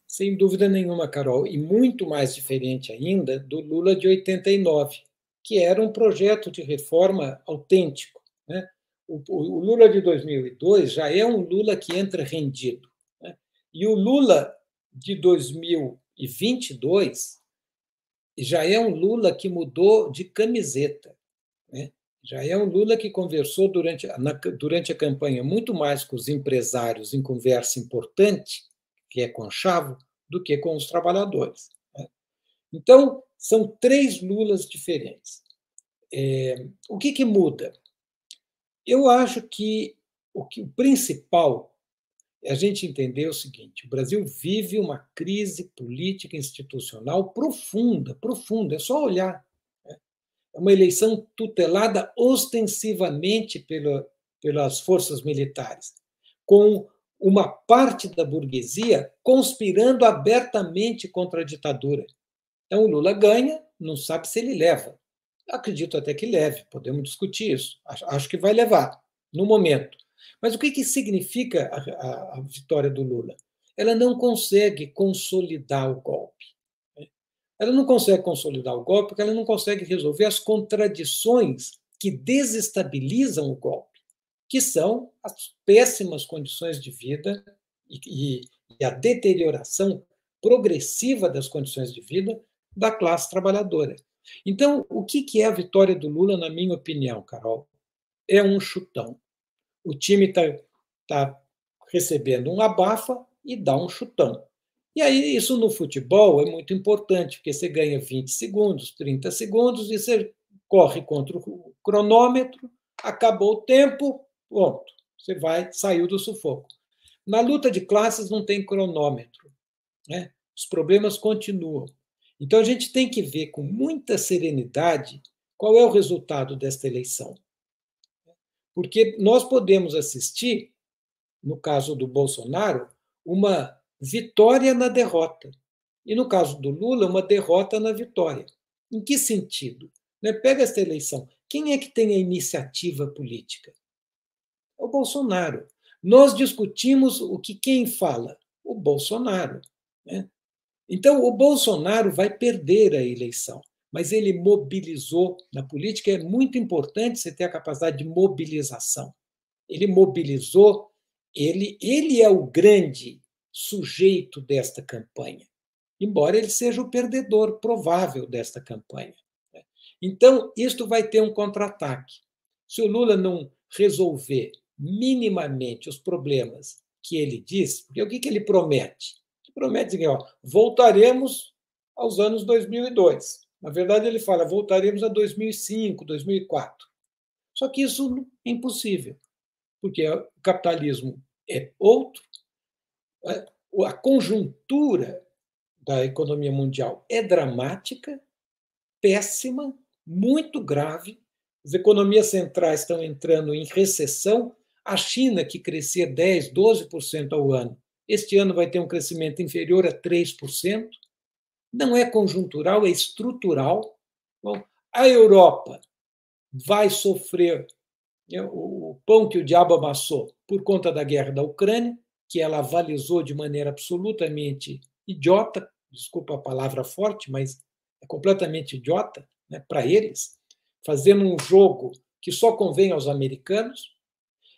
B: Sem dúvida nenhuma, Carol, e muito mais diferente ainda do Lula de 89, que era um projeto de reforma autêntico. Né? O, o, Lula de 2002 já é um Lula que entra rendido. Né? E o Lula de 2022 já é um Lula que mudou de camiseta. Né? Já é um Lula que conversou durante, na, durante a campanha muito mais com os empresários em conversa importante que é conchavo, do que com os trabalhadores. Né? Então, são três Lulas diferentes. É, o que, que muda? Eu acho que o, que o principal é a gente entender o seguinte: o Brasil vive uma crise política institucional profunda, profunda, é só olhar. Uma eleição tutelada ostensivamente pela, pelas forças militares, com uma parte da burguesia conspirando abertamente contra a ditadura. Então, o Lula ganha, não sabe se ele leva. Acredito até que leve, podemos discutir isso. Acho que vai levar, no momento. Mas o que, que significa a, a, a vitória do Lula? Ela não consegue consolidar o golpe. Ela não consegue consolidar o golpe porque ela não consegue resolver as contradições que desestabilizam o golpe que são as péssimas condições de vida e, e, a deterioração progressiva das condições de vida da classe trabalhadora. Então, o que, que é a vitória do Lula, na minha opinião, Carol? É um chutão. O time está tá recebendo um abafa e dá um chutão. E aí, isso no futebol é muito importante, porque você ganha 20 segundos, 30 segundos, e você corre contra o cronômetro, acabou o tempo, Ponto. Você vai, saiu do sufoco. Na luta de classes não tem cronômetro. Né? Os problemas continuam. Então a gente tem que ver com muita serenidade qual é o resultado desta eleição. Porque nós podemos assistir, no caso do Bolsonaro, uma vitória na derrota. E no caso do Lula, uma derrota na vitória. Em que sentido? Né? Pega esta eleição. Quem é que tem a iniciativa política? É o Bolsonaro. Nós discutimos o que quem fala? O Bolsonaro. Né? Então, o Bolsonaro vai perder a eleição, mas ele mobilizou. Na política é muito importante você ter a capacidade de mobilização. Ele mobilizou, ele, ele é o grande sujeito desta campanha, embora ele seja o perdedor provável desta campanha. Né? Então, isto vai ter um contra-ataque. Se o Lula não resolver minimamente os problemas que ele diz, porque o que, ele promete? Ele promete que voltaremos aos anos 2002. Na verdade, ele fala voltaremos a 2005, 2004. Só que isso é impossível, porque o capitalismo é outro, a conjuntura da economia mundial é dramática, péssima, muito grave. As economias centrais estão entrando em recessão a China, que crescia 10%, 12% ao ano, este ano vai ter um crescimento inferior a 3%. Não é conjuntural, é estrutural. Bom, a Europa vai sofrer né, o pão que o diabo amassou por conta da guerra da Ucrânia. Que ela avalizou de maneira absolutamente idiota, desculpa a palavra forte, mas é completamente idiota né, para eles, fazendo um jogo que só convém aos americanos.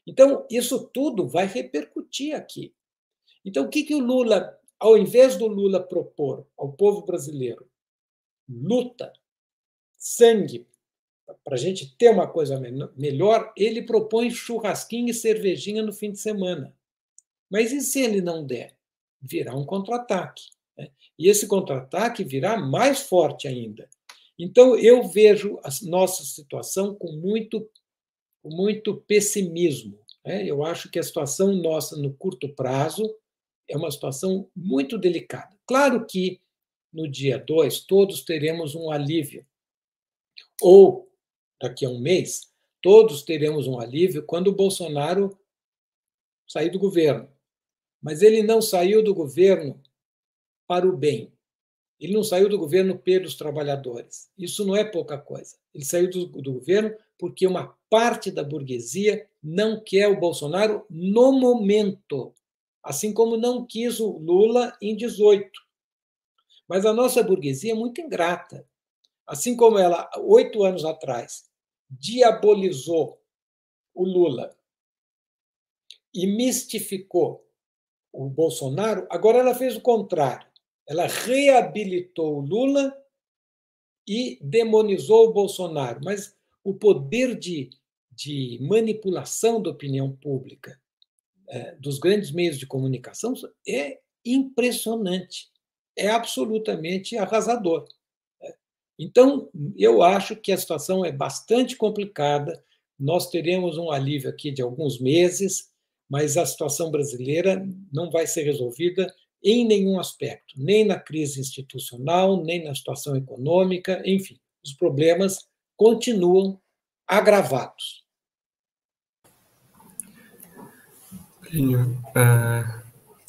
B: Então, isso tudo vai repercutir aqui. Então, o que, que o Lula, ao invés do Lula propor ao povo brasileiro luta, sangue, para a gente ter uma coisa melhor, ele propõe churrasquinho e cervejinha no fim de semana. Mas e se ele não der? Virá um contra-ataque. Né? E esse contra-ataque virá mais forte ainda. Então, eu vejo a nossa situação com muito, com muito pessimismo. Né? Eu acho que a situação nossa no curto prazo é uma situação muito delicada. Claro que no dia 2 todos teremos um alívio. Ou, daqui a um mês, todos teremos um alívio quando o Bolsonaro sair do governo. Mas ele não saiu do governo para o bem. Ele não saiu do governo pelos trabalhadores. Isso não é pouca coisa. Ele saiu do, do governo porque uma parte da burguesia não quer o Bolsonaro no momento, assim como não quis o Lula em 18. Mas a nossa burguesia é muito ingrata. Assim como ela, oito anos atrás, diabolizou o Lula e mistificou o Bolsonaro, agora ela fez o contrário. Ela reabilitou o Lula e demonizou o Bolsonaro. Mas o poder de, de manipulação da opinião pública é, dos grandes meios de comunicação é impressionante, é absolutamente arrasador. É. Então, eu acho que a situação é bastante complicada. Nós teremos um alívio aqui de alguns meses, mas a situação brasileira não vai ser resolvida em nenhum aspecto, nem na crise institucional, nem na situação econômica, enfim, os problemas continuam agravados.
C: É,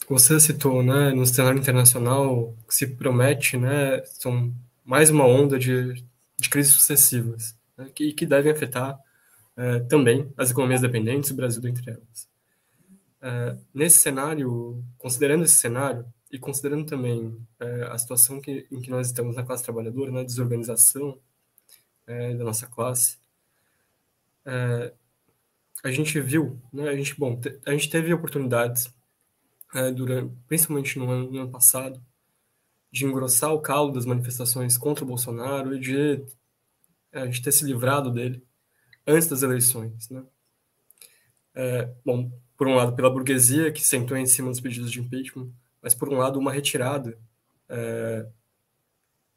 C: você citou, né, no cenário internacional se promete, né, são mais uma onda de, de crises sucessivas, né, que, que devem afetar é, também as economias dependentes, o Brasil entre elas. É, nesse cenário, considerando esse cenário e considerando também é, a situação que, em que nós estamos na classe trabalhadora, na desorganização é, da nossa classe, é, a gente viu, né, a gente, bom, a gente teve oportunidades é, durante, principalmente no ano, no ano passado, de engrossar o caldo das manifestações contra o Bolsonaro e de a gente ter se livrado dele antes das eleições, né? É, bom, por um lado, pela burguesia, que sentou em cima dos pedidos de impeachment, mas, por um lado, uma retirada é,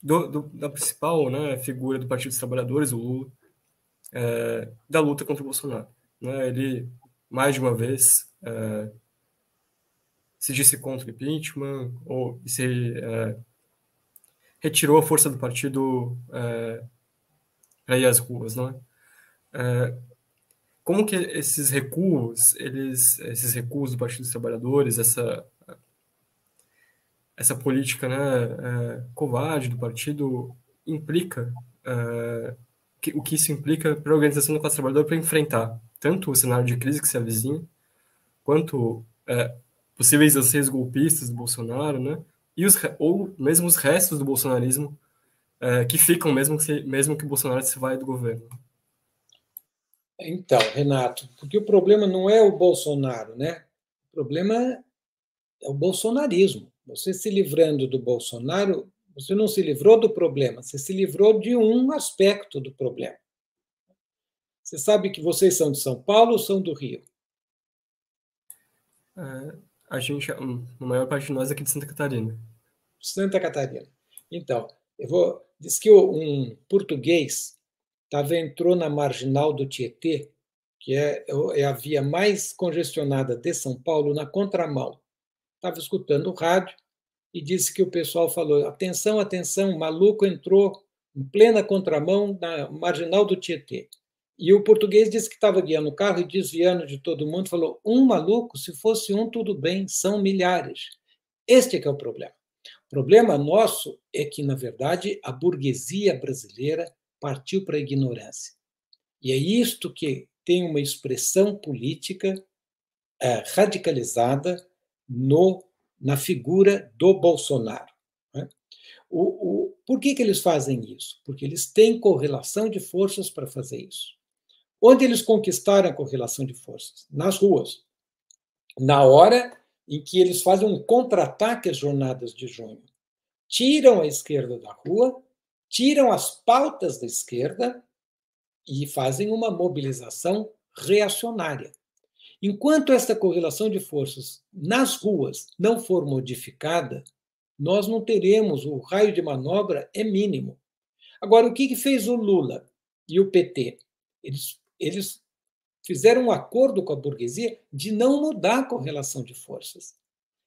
C: do, do, da principal né, figura do Partido dos Trabalhadores, o Lula, é, da luta contra o Bolsonaro. Né? Ele, mais de uma vez, é, se disse contra o impeachment, ou se retirou a força do partido para ir às ruas. Não é? é como que esses recuos, eles, esses recuos do Partido dos Trabalhadores, essa essa política né, é, covarde do partido implica é, que, o que isso implica para a organização da classe trabalhadora para enfrentar tanto o cenário de crise que se avizinha, quanto é, possíveis anseios golpistas do Bolsonaro, né, e os, ou mesmo os restos do bolsonarismo que ficam mesmo que, mesmo que o Bolsonaro se vai do governo.
B: Então, Renato, porque o problema não é o Bolsonaro, né? O problema é o bolsonarismo. Você se livrando do Bolsonaro, você não se livrou do problema, você se livrou de um aspecto do problema. Você sabe que vocês são de São Paulo ou são do Rio?
C: É, a gente, a maior parte de nós é aqui de Santa Catarina.
B: Santa Catarina. Então, eu vou. Diz que um português tava, entrou na marginal do Tietê, que é, é a via mais congestionada de São Paulo, na contramão. Estava escutando o rádio e disse que o pessoal falou: atenção, atenção, maluco entrou em plena contramão na marginal do Tietê. E o português disse que estava guiando o carro e desviando de todo mundo, falou: um maluco, se fosse um, tudo bem, são milhares. Este é que é o problema. O problema nosso é que, na verdade, a burguesia brasileira partiu para a ignorância. E é isto que tem uma expressão política é, radicalizada no, na figura do Bolsonaro. Né? O, o, por que, que eles fazem isso? Porque eles têm correlação de forças para fazer isso. Onde eles conquistaram a correlação de forças? Nas ruas. Na hora em que eles fazem um contra-ataque às jornadas de junho. Tiram a esquerda da rua, tiram as pautas da esquerda e fazem uma mobilização reacionária. Enquanto esta correlação de forças nas ruas não for modificada, nós não teremos, o raio de manobra é mínimo. Agora, o que, que fez o Lula e o PT? Eles, eles fizeram um acordo com a burguesia de não mudar a correlação de forças.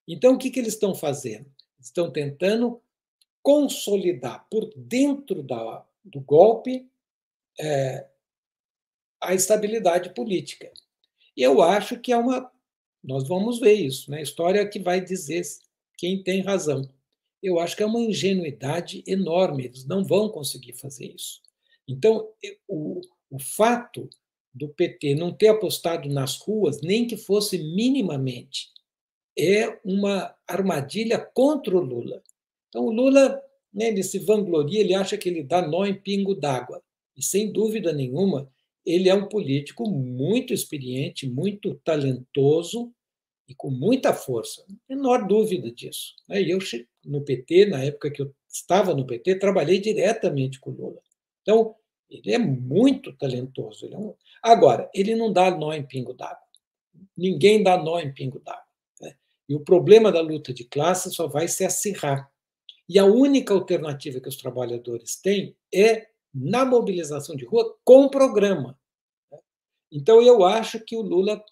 B: Então, o que, que eles estão fazendo? Estão tentando consolidar por dentro da, do golpe é, a estabilidade política. E eu acho que é uma. Nós vamos ver isso, né? História que vai dizer quem tem razão. Eu acho que é uma ingenuidade enorme, eles não vão conseguir fazer isso. Então, o, o fato do PT não ter apostado nas ruas, nem que fosse minimamente, é uma armadilha contra o Lula. Então, o Lula, né, ele se vangloria, ele acha que ele dá nó em pingo d'água. E, sem dúvida nenhuma, ele é um político muito experiente, muito talentoso e com muita força. Menor dúvida disso. Né? E eu, no PT, na época que eu estava no PT, trabalhei diretamente com o Lula. Então, ele é muito talentoso. Ele é um... Agora, ele não dá nó em pingo d'água. Ninguém dá nó em pingo d'água. Né? E o problema da luta de classe só vai se acirrar. E a única alternativa que os trabalhadores têm é na mobilização de rua com programa. Né? Então, eu acho que o Lula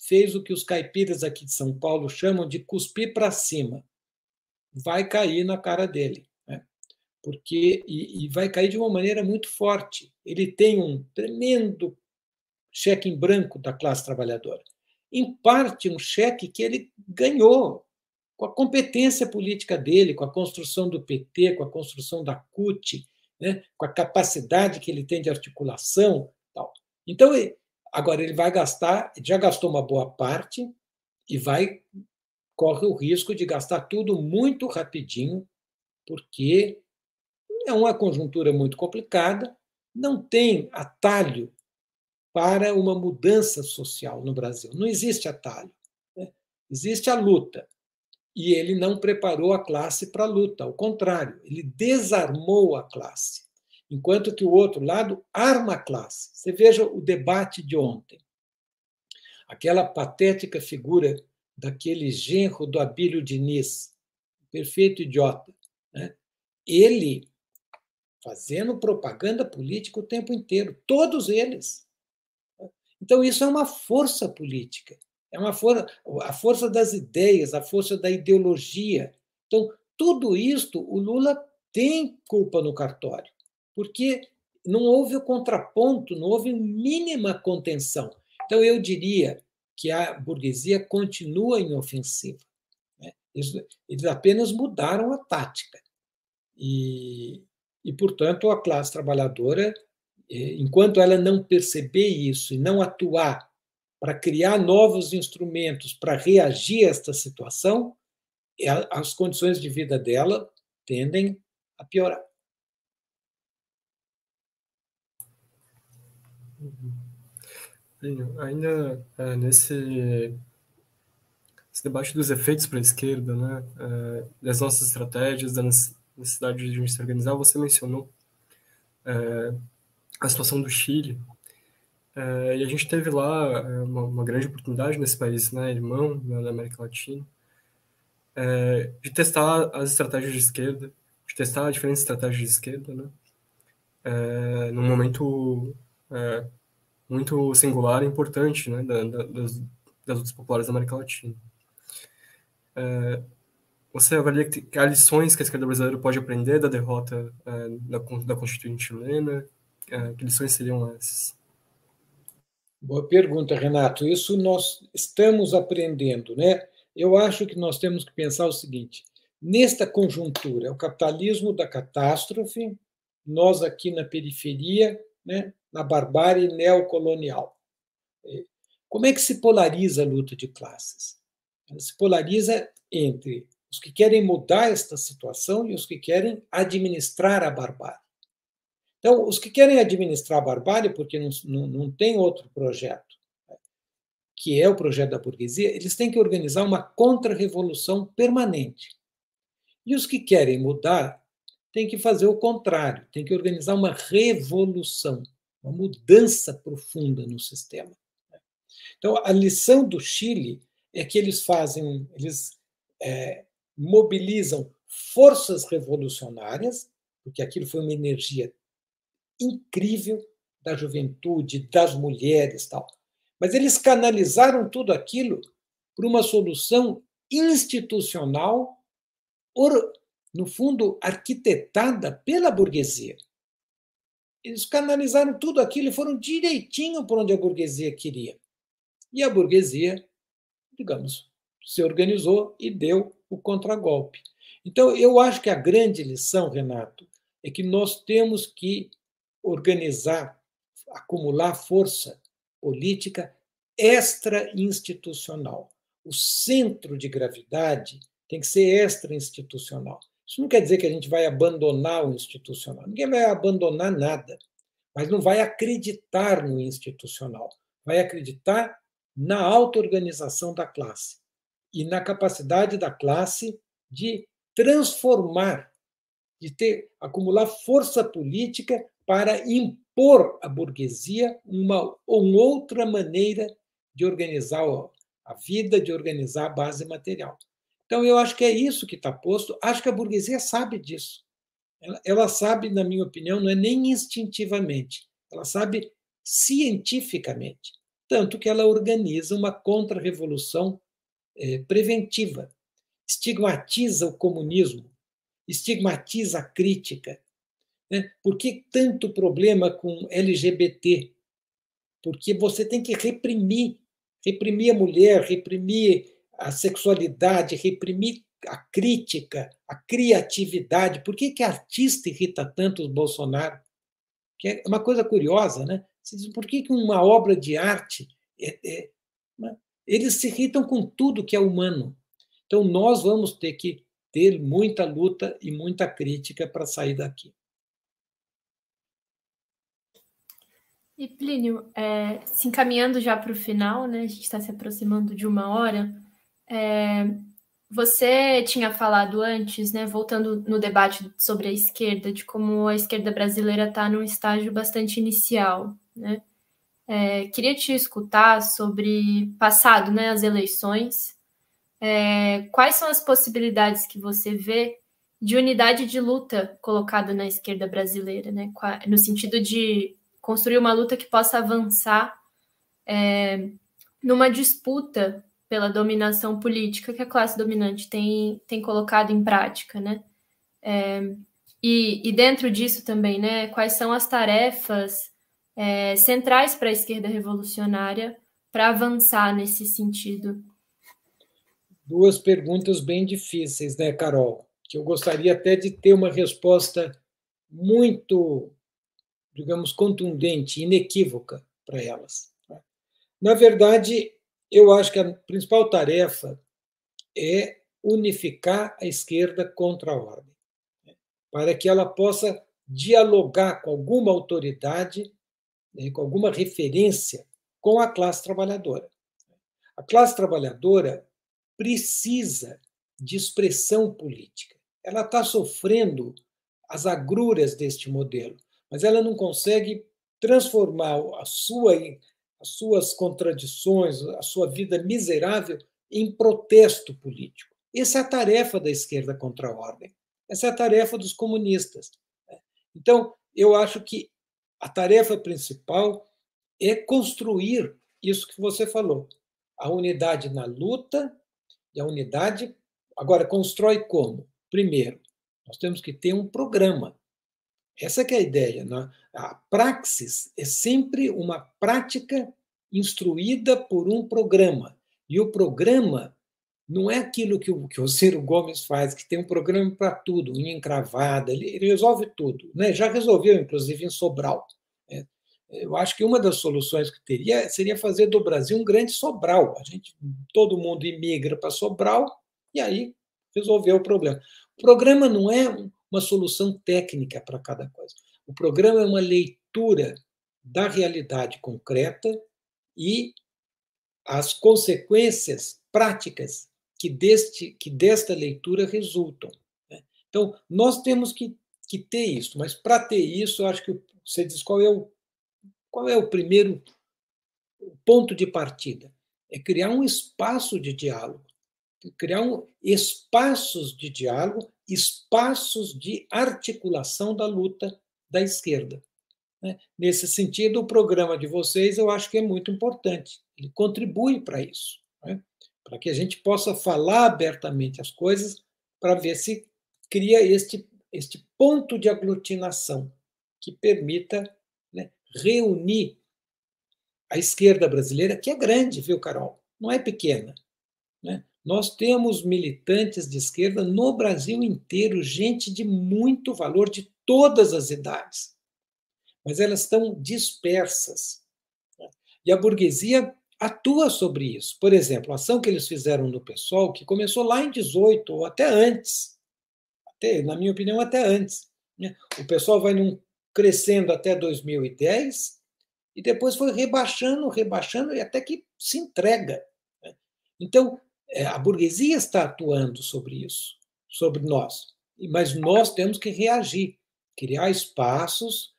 B: fez o que os caipiras aqui de São Paulo chamam de cuspir para cima. Vai cair na cara dele. Né? Porque, e, e vai cair de uma maneira muito forte. Ele tem um tremendo cheque em branco da classe trabalhadora. Em parte, um cheque que ele ganhou com a competência política dele, com a construção do PT, com a construção da CUT, né, com a capacidade que ele tem de articulação. Tal. Então, agora ele vai gastar, já gastou uma boa parte e vai corre o risco de gastar tudo muito rapidinho, porque é uma conjuntura muito complicada, não tem atalho para uma mudança social no Brasil. Não existe atalho. Né? Existe a luta. E ele não preparou a classe para a luta, ao contrário, ele desarmou a classe, enquanto que o outro lado arma a classe. Você veja o debate de ontem. Aquela patética figura daquele genro do Abílio Diniz, perfeito idiota. Né? Ele fazendo propaganda política o tempo inteiro, todos eles. Então, isso é uma força política. É uma força, a força das ideias, a força da ideologia. Então, tudo isto, o Lula tem culpa no cartório, porque não houve o contraponto, não houve mínima contenção. Então, eu diria que a burguesia continua em ofensiva. Né? Eles apenas mudaram a tática. E, e, portanto, a classe trabalhadora, eh, enquanto ela não perceber isso e não atuar para criar novos instrumentos para reagir a esta situação, as condições de vida dela tendem a piorar.
C: Ainda é, nesse, debate dos efeitos para a esquerda, né, é, das nossas estratégias, da necessidade de a gente se organizar, você mencionou é, a situação do Chile, é, e a gente teve lá é, uma, uma, grande oportunidade nesse país, né, irmão né, da América Latina, é, de testar as estratégias de esquerda, de testar diferentes estratégias de esquerda, né, é, num momento é, muito singular e importante, né, da, da, das, das lutas populares da América Latina. É, você avalia que há lições que a esquerda brasileira pode aprender da derrota da, da Constituinte chilena? que lições seriam essas?
B: Boa pergunta, Renato. Isso nós estamos aprendendo, né? Eu acho que nós temos que pensar o seguinte: nesta conjuntura, é o capitalismo da catástrofe, nós aqui na periferia, né, na barbárie neocolonial. Como é que se polariza a luta de classes? Ela se polariza entre os que querem mudar esta situação e os que querem administrar a barbárie. Então, os que querem administrar a barbárie, porque não, não, não tem outro projeto, né, que é o projeto da burguesia, eles têm que organizar uma contra-revolução permanente. E os que querem mudar têm que fazer o contrário, têm que organizar uma revolução, uma mudança profunda no sistema. Né. Então, a lição do Chile é que eles fazem, eles é, mobilizam forças revolucionárias, porque aquilo foi uma energia incrível da juventude, das mulheres, tal. Mas eles canalizaram tudo aquilo para uma solução institucional, no fundo, arquitetada pela burguesia. Eles canalizaram tudo aquilo e foram direitinho por onde a burguesia queria. E a burguesia, digamos, se organizou e deu o contragolpe. Então, eu acho que a grande lição, Renato, é que nós temos que organizar, acumular força política extra-institucional. O centro de gravidade tem que ser extra-institucional. Isso não quer dizer que a gente vai abandonar o institucional. Ninguém vai abandonar nada, mas não vai acreditar no institucional. Vai acreditar na auto-organização da classe e na capacidade da classe de transformar, de ter acumular força política para impor à burguesia uma, uma outra maneira de organizar a vida, de organizar a base material. Então, eu acho que é isso que está posto. Acho que a burguesia sabe disso. Ela, ela sabe, na minha opinião, não é nem instintivamente, ela sabe cientificamente. Tanto que ela organiza uma contra-revolução é, preventiva, estigmatiza o comunismo, estigmatiza a crítica. Né? Por que tanto problema com LGBT? Porque você tem que reprimir, reprimir a mulher, reprimir a sexualidade, reprimir a crítica, a criatividade. Por que, que artista irrita tanto os Bolsonaro? Que é uma coisa curiosa, né? Por que, que uma obra de arte é, é, eles se irritam com tudo que é humano. Então, nós vamos ter que ter muita luta e muita crítica para sair daqui.
A: E Plínio, é, se encaminhando já para o final, né, a gente está se aproximando de uma hora. É, você tinha falado antes, né, voltando no debate sobre a esquerda, de como a esquerda brasileira está num estágio bastante inicial, né? É, queria te escutar sobre passado, né, as eleições. É, quais são as possibilidades que você vê de unidade de luta colocada na esquerda brasileira, né, no sentido de construir uma luta que possa avançar é, numa disputa pela dominação política que a classe dominante tem, tem colocado em prática, né? É, e, e dentro disso também, né, quais são as tarefas é, centrais para a esquerda revolucionária para avançar nesse sentido?
B: Duas perguntas bem difíceis, né, Carol? Que eu gostaria até de ter uma resposta muito, digamos, contundente, inequívoca para elas. Né? Na verdade, eu acho que a principal tarefa é unificar a esquerda contra a ordem, né? para que ela possa dialogar com alguma autoridade né, com alguma referência com a classe trabalhadora. A classe trabalhadora precisa de expressão política. Ela está sofrendo as agruras deste modelo, mas ela não consegue transformar a sua, as suas contradições, a sua vida miserável em protesto político. Essa é a tarefa da esquerda contra a ordem. Essa é a tarefa dos comunistas. Né. Então, eu acho que a tarefa principal é construir isso que você falou, a unidade na luta e a unidade. Agora, constrói como? Primeiro, nós temos que ter um programa. Essa é a ideia. Né? A praxis é sempre uma prática instruída por um programa. E o programa não é aquilo que o, que o Ciro Gomes faz, que tem um programa para tudo, unha encravada, ele, ele, resolve tudo. Né? Já resolveu, inclusive, em Sobral. Né? eu acho que uma das soluções que teria seria fazer do Brasil um grande Sobral. A gente, todo mundo imigra para Sobral e aí resolveu o problema. O programa não é uma solução técnica para cada coisa. O programa é uma leitura da realidade concreta e as consequências práticas que, deste, que desta leitura resultam. Né? Então, nós temos que, que ter isso, mas para ter isso, eu acho que você diz qual é o, qual é o primeiro ponto de partida? É criar um espaço de diálogo, criar um, espaços de diálogo, espaços de articulação da luta da esquerda. Né? Nesse sentido, o programa de vocês eu acho que é muito importante. Ele contribui para isso, né? para que a gente possa falar abertamente as coisas, para ver se cria este, este ponto de aglutinação que permita né, reunir a esquerda brasileira, que é grande, viu, Carol? Não é pequena. Né? Nós temos militantes de esquerda no Brasil inteiro, gente de muito valor, de todas as idades mas elas estão dispersas. E a burguesia atua sobre isso. Por exemplo, a ação que eles fizeram no PSOL, que começou lá em 18, ou até antes, até, na minha opinião, até antes. Né? O pessoal vai num, crescendo até 2010 e depois foi rebaixando, rebaixando e até que se entrega. Né? Então, a burguesia está atuando sobre isso, sobre nós. Mas nós temos que reagir, criar espaços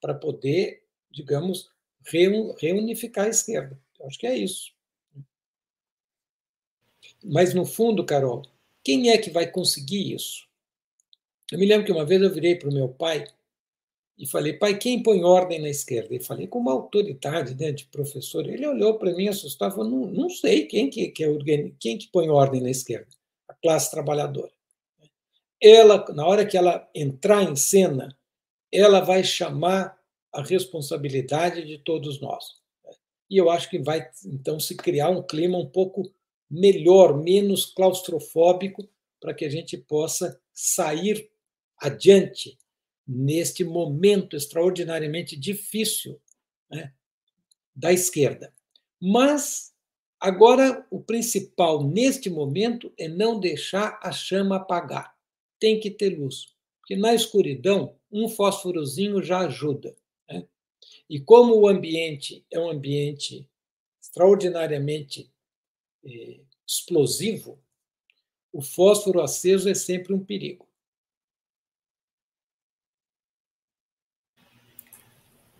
B: para poder, digamos, reunificar a esquerda. Eu acho que é isso. Mas, no fundo, Carol, quem é que vai conseguir isso? Eu me lembro que uma vez eu virei para o meu pai e falei, pai, quem põe ordem na esquerda? E falei com uma autoridade né, de professor. Ele olhou para mim assustado falou, não, não sei quem que, que é quem que põe ordem na esquerda. A classe trabalhadora. Ela, na hora que ela entrar em cena, ela vai chamar a responsabilidade de todos nós. E eu acho que vai, então, se criar um clima um pouco melhor, menos claustrofóbico, para que a gente possa sair adiante neste momento extraordinariamente difícil né, da esquerda. Mas, agora, o principal neste momento é não deixar a chama apagar. Tem que ter luz. Porque na escuridão, um fósforozinho já ajuda. Né? E como o ambiente é um ambiente extraordinariamente eh, explosivo, o fósforo aceso é sempre um perigo.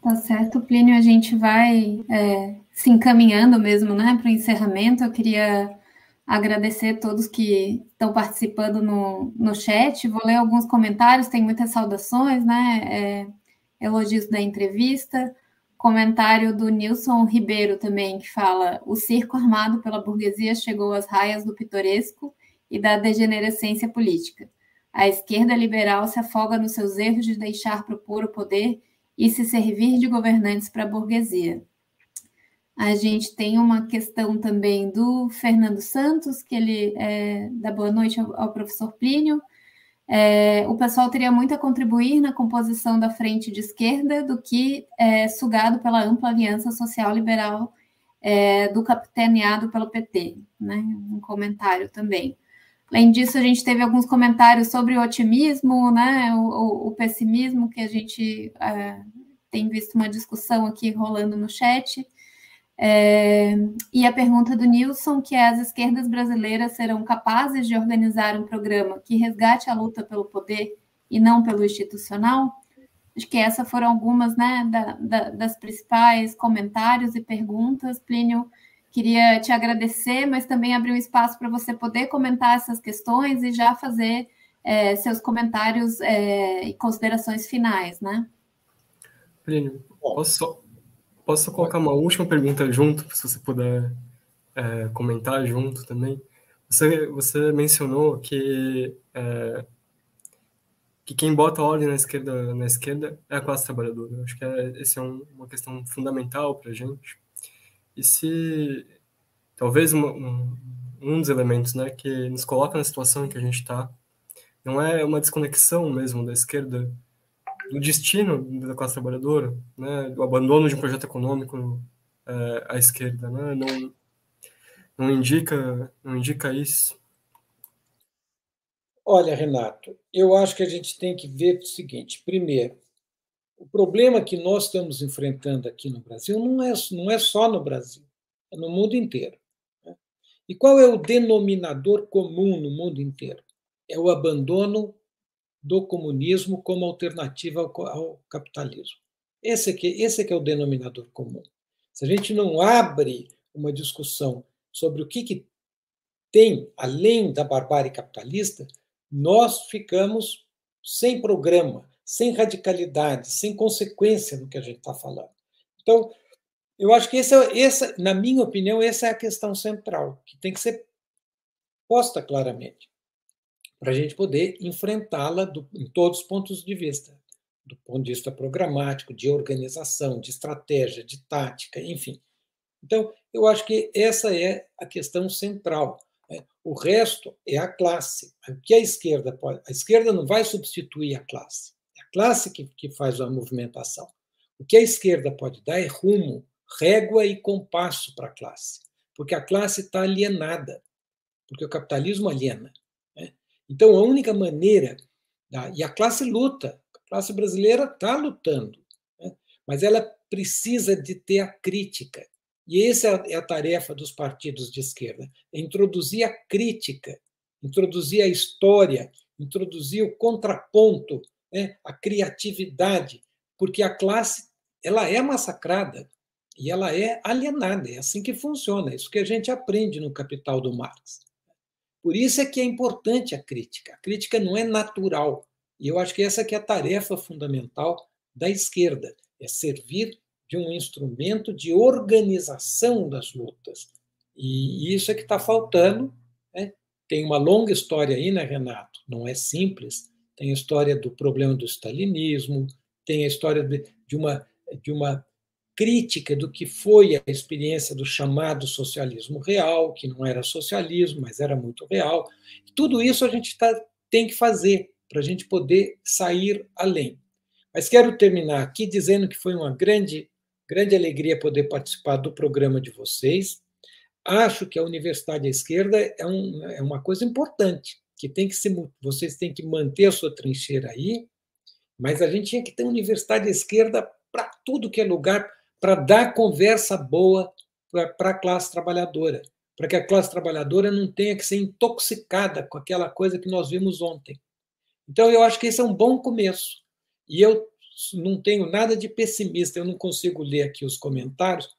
D: Tá certo, Plínio. A gente vai é, se encaminhando mesmo né, para o encerramento. Eu queria agradecer a todos que estão participando no, no chat. Vou ler alguns comentários, tem muitas saudações, né? É, elogios da entrevista. Comentário do Nilson Ribeiro também, que fala: o circo armado pela burguesia chegou às raias do pitoresco e da degenerescência política. A esquerda liberal se afoga nos seus erros de deixar propor o poder e se servir de governantes para a burguesia. A gente tem uma questão também do Fernando Santos, que ele é, dá boa noite ao, ao professor Plínio. É, o pessoal teria muito a contribuir na composição da frente de esquerda do que é, sugado pela ampla aliança social liberal é, do capitaneado pelo PT. Né? Um comentário também. Além disso, a gente teve alguns comentários sobre o otimismo, né? o, o, o pessimismo, que a gente é, tem visto uma discussão aqui rolando no chat. É, e a pergunta do Nilson, que é as esquerdas brasileiras serão capazes de organizar um programa que resgate a luta pelo poder e não pelo institucional? Acho que essas foram algumas né, da, da, das principais comentários e perguntas. Plínio, queria te agradecer, mas também abrir um espaço para você poder comentar essas questões e já fazer é, seus comentários é, e considerações finais, né?
C: Plínio, posso Posso colocar uma última pergunta junto, se você puder é, comentar junto também? Você, você mencionou que, é, que quem bota ordem na esquerda, na esquerda é a classe trabalhadora. Eu acho que é, essa é um, uma questão fundamental para a gente. E se talvez uma, um, um dos elementos né, que nos coloca na situação em que a gente está não é uma desconexão mesmo da esquerda do destino da classe trabalhadora, né, do abandono de um projeto econômico é, à esquerda, né, não, não indica, não indica isso.
B: Olha, Renato, eu acho que a gente tem que ver o seguinte: primeiro, o problema que nós estamos enfrentando aqui no Brasil não é, não é só no Brasil, é no mundo inteiro. Né? E qual é o denominador comum no mundo inteiro? É o abandono do comunismo como alternativa ao, ao capitalismo. Esse é, que, esse é que é o denominador comum. Se a gente não abre uma discussão sobre o que, que tem além da barbárie capitalista, nós ficamos sem programa, sem radicalidade, sem consequência no que a gente está falando. Então, eu acho que essa, essa, na minha opinião, essa é a questão central, que tem que ser posta claramente, para a gente poder enfrentá-la em todos os pontos de vista, do ponto de vista programático, de organização, de estratégia, de tática, enfim. Então, eu acho que essa é a questão central. Né? O resto é a classe. O que a esquerda pode. A esquerda não vai substituir a classe. É classe que, que faz a movimentação. O que a esquerda pode dar é rumo, régua e compasso para a classe. Porque a classe está alienada. Porque o capitalismo aliena. Né? Então, a única maneira. E a classe luta. A classe brasileira está lutando. Né? Mas ela precisa de ter a crítica e essa é a tarefa dos partidos de esquerda: é introduzir a crítica, introduzir a história, introduzir o contraponto, né, a criatividade, porque a classe ela é massacrada e ela é alienada. É assim que funciona. É isso que a gente aprende no Capital do Marx. Por isso é que é importante a crítica. A crítica não é natural. E eu acho que essa que é a tarefa fundamental da esquerda, é servir de um instrumento de organização das lutas. E isso é que está faltando. Né? Tem uma longa história aí, né, Renato? Não é simples. Tem a história do problema do stalinismo, tem a história de, uma, de uma crítica do que foi a experiência do chamado socialismo real, que não era socialismo, mas era muito real. Tudo isso a gente tá, tem que fazer para a gente poder sair além. Mas quero terminar aqui dizendo que foi uma grande Grande alegria poder participar do programa de vocês. Acho que a Universidade à Esquerda é, um, é uma coisa importante, que tem que se, vocês têm que manter a sua trincheira aí, mas a gente tinha que ter Universidade Esquerda para tudo que é lugar, para dar conversa boa para a classe trabalhadora, para que a classe trabalhadora não tenha que ser intoxicada com aquela coisa que nós vimos ontem. Então, eu acho que esse é um bom começo. E eu não tenho nada de pessimista, eu não consigo ler aqui os comentários,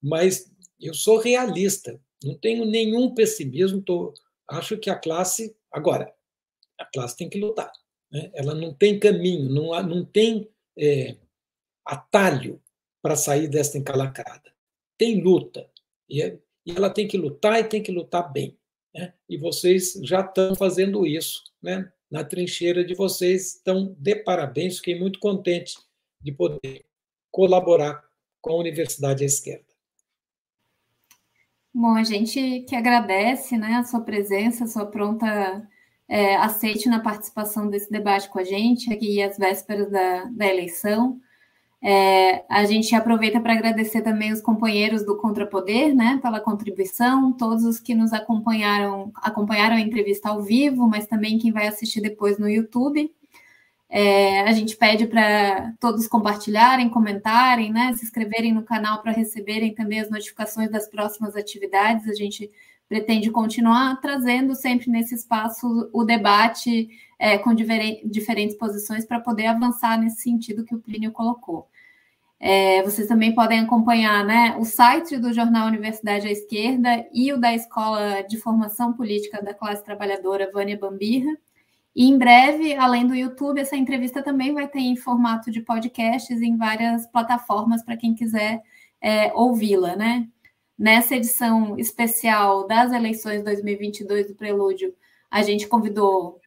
B: mas eu sou realista, não tenho nenhum pessimismo, tô, acho que a classe. Agora, a classe tem que lutar. Né? Ela não tem caminho, não, há, não tem é, atalho para sair desta encalacrada. Tem luta. E, é, e, ela tem que lutar e tem que lutar bem. Né? E vocês já estão fazendo isso. Né? na trincheira de vocês. Então, de parabéns, fiquei muito contente de poder colaborar com a Universidade à Esquerda.
D: Bom, a gente que agradece né, a sua presença, a sua pronta é, aceite na participação desse debate com a gente, aqui às vésperas da, da eleição. É, a gente aproveita para agradecer também os companheiros do Contrapoder, né, pela contribuição, todos os que nos acompanharam, acompanharam a entrevista ao vivo, mas também quem vai assistir depois no YouTube. É, a gente pede para todos compartilharem, comentarem, né, se inscreverem no canal para receberem também as notificações das próximas atividades. A gente pretende continuar trazendo sempre nesse espaço o debate é, com diferentes posições para poder avançar nesse sentido que o Plínio colocou. É, vocês também podem acompanhar né, o site do Jornal Universidade à Esquerda e o da Escola de Formação Política da Classe Trabalhadora, Vânia Bambirra. E em breve, além do YouTube, essa entrevista também vai ter em formato de podcasts em várias plataformas para quem quiser é, ouvi-la. Né? Nessa edição especial das eleições 2022 do Prelúdio, a gente convidou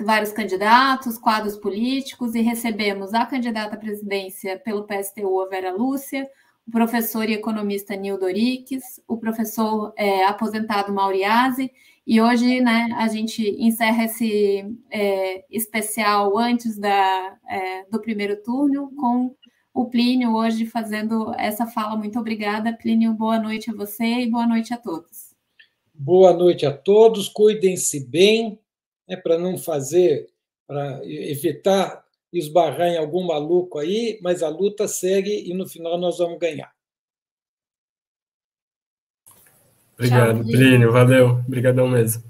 D: vários candidatos, quadros políticos, e recebemos a candidata à presidência pelo PSTU, a Vera Lúcia, o professor e economista Nil Doriques, o professor é, aposentado Mauriase E hoje, né, a gente encerra esse é, especial antes da, é, do primeiro turno com o Plínio hoje fazendo essa fala. Muito obrigada, Plínio. Boa noite a você e boa noite a todos.
B: Boa noite a todos. Cuidem-se bem, né, para não fazer, para evitar esbarrar em algum maluco aí, mas a luta segue e no final nós vamos ganhar.
C: Obrigado, Tchau, Plínio. Valeu. Obrigadão mesmo.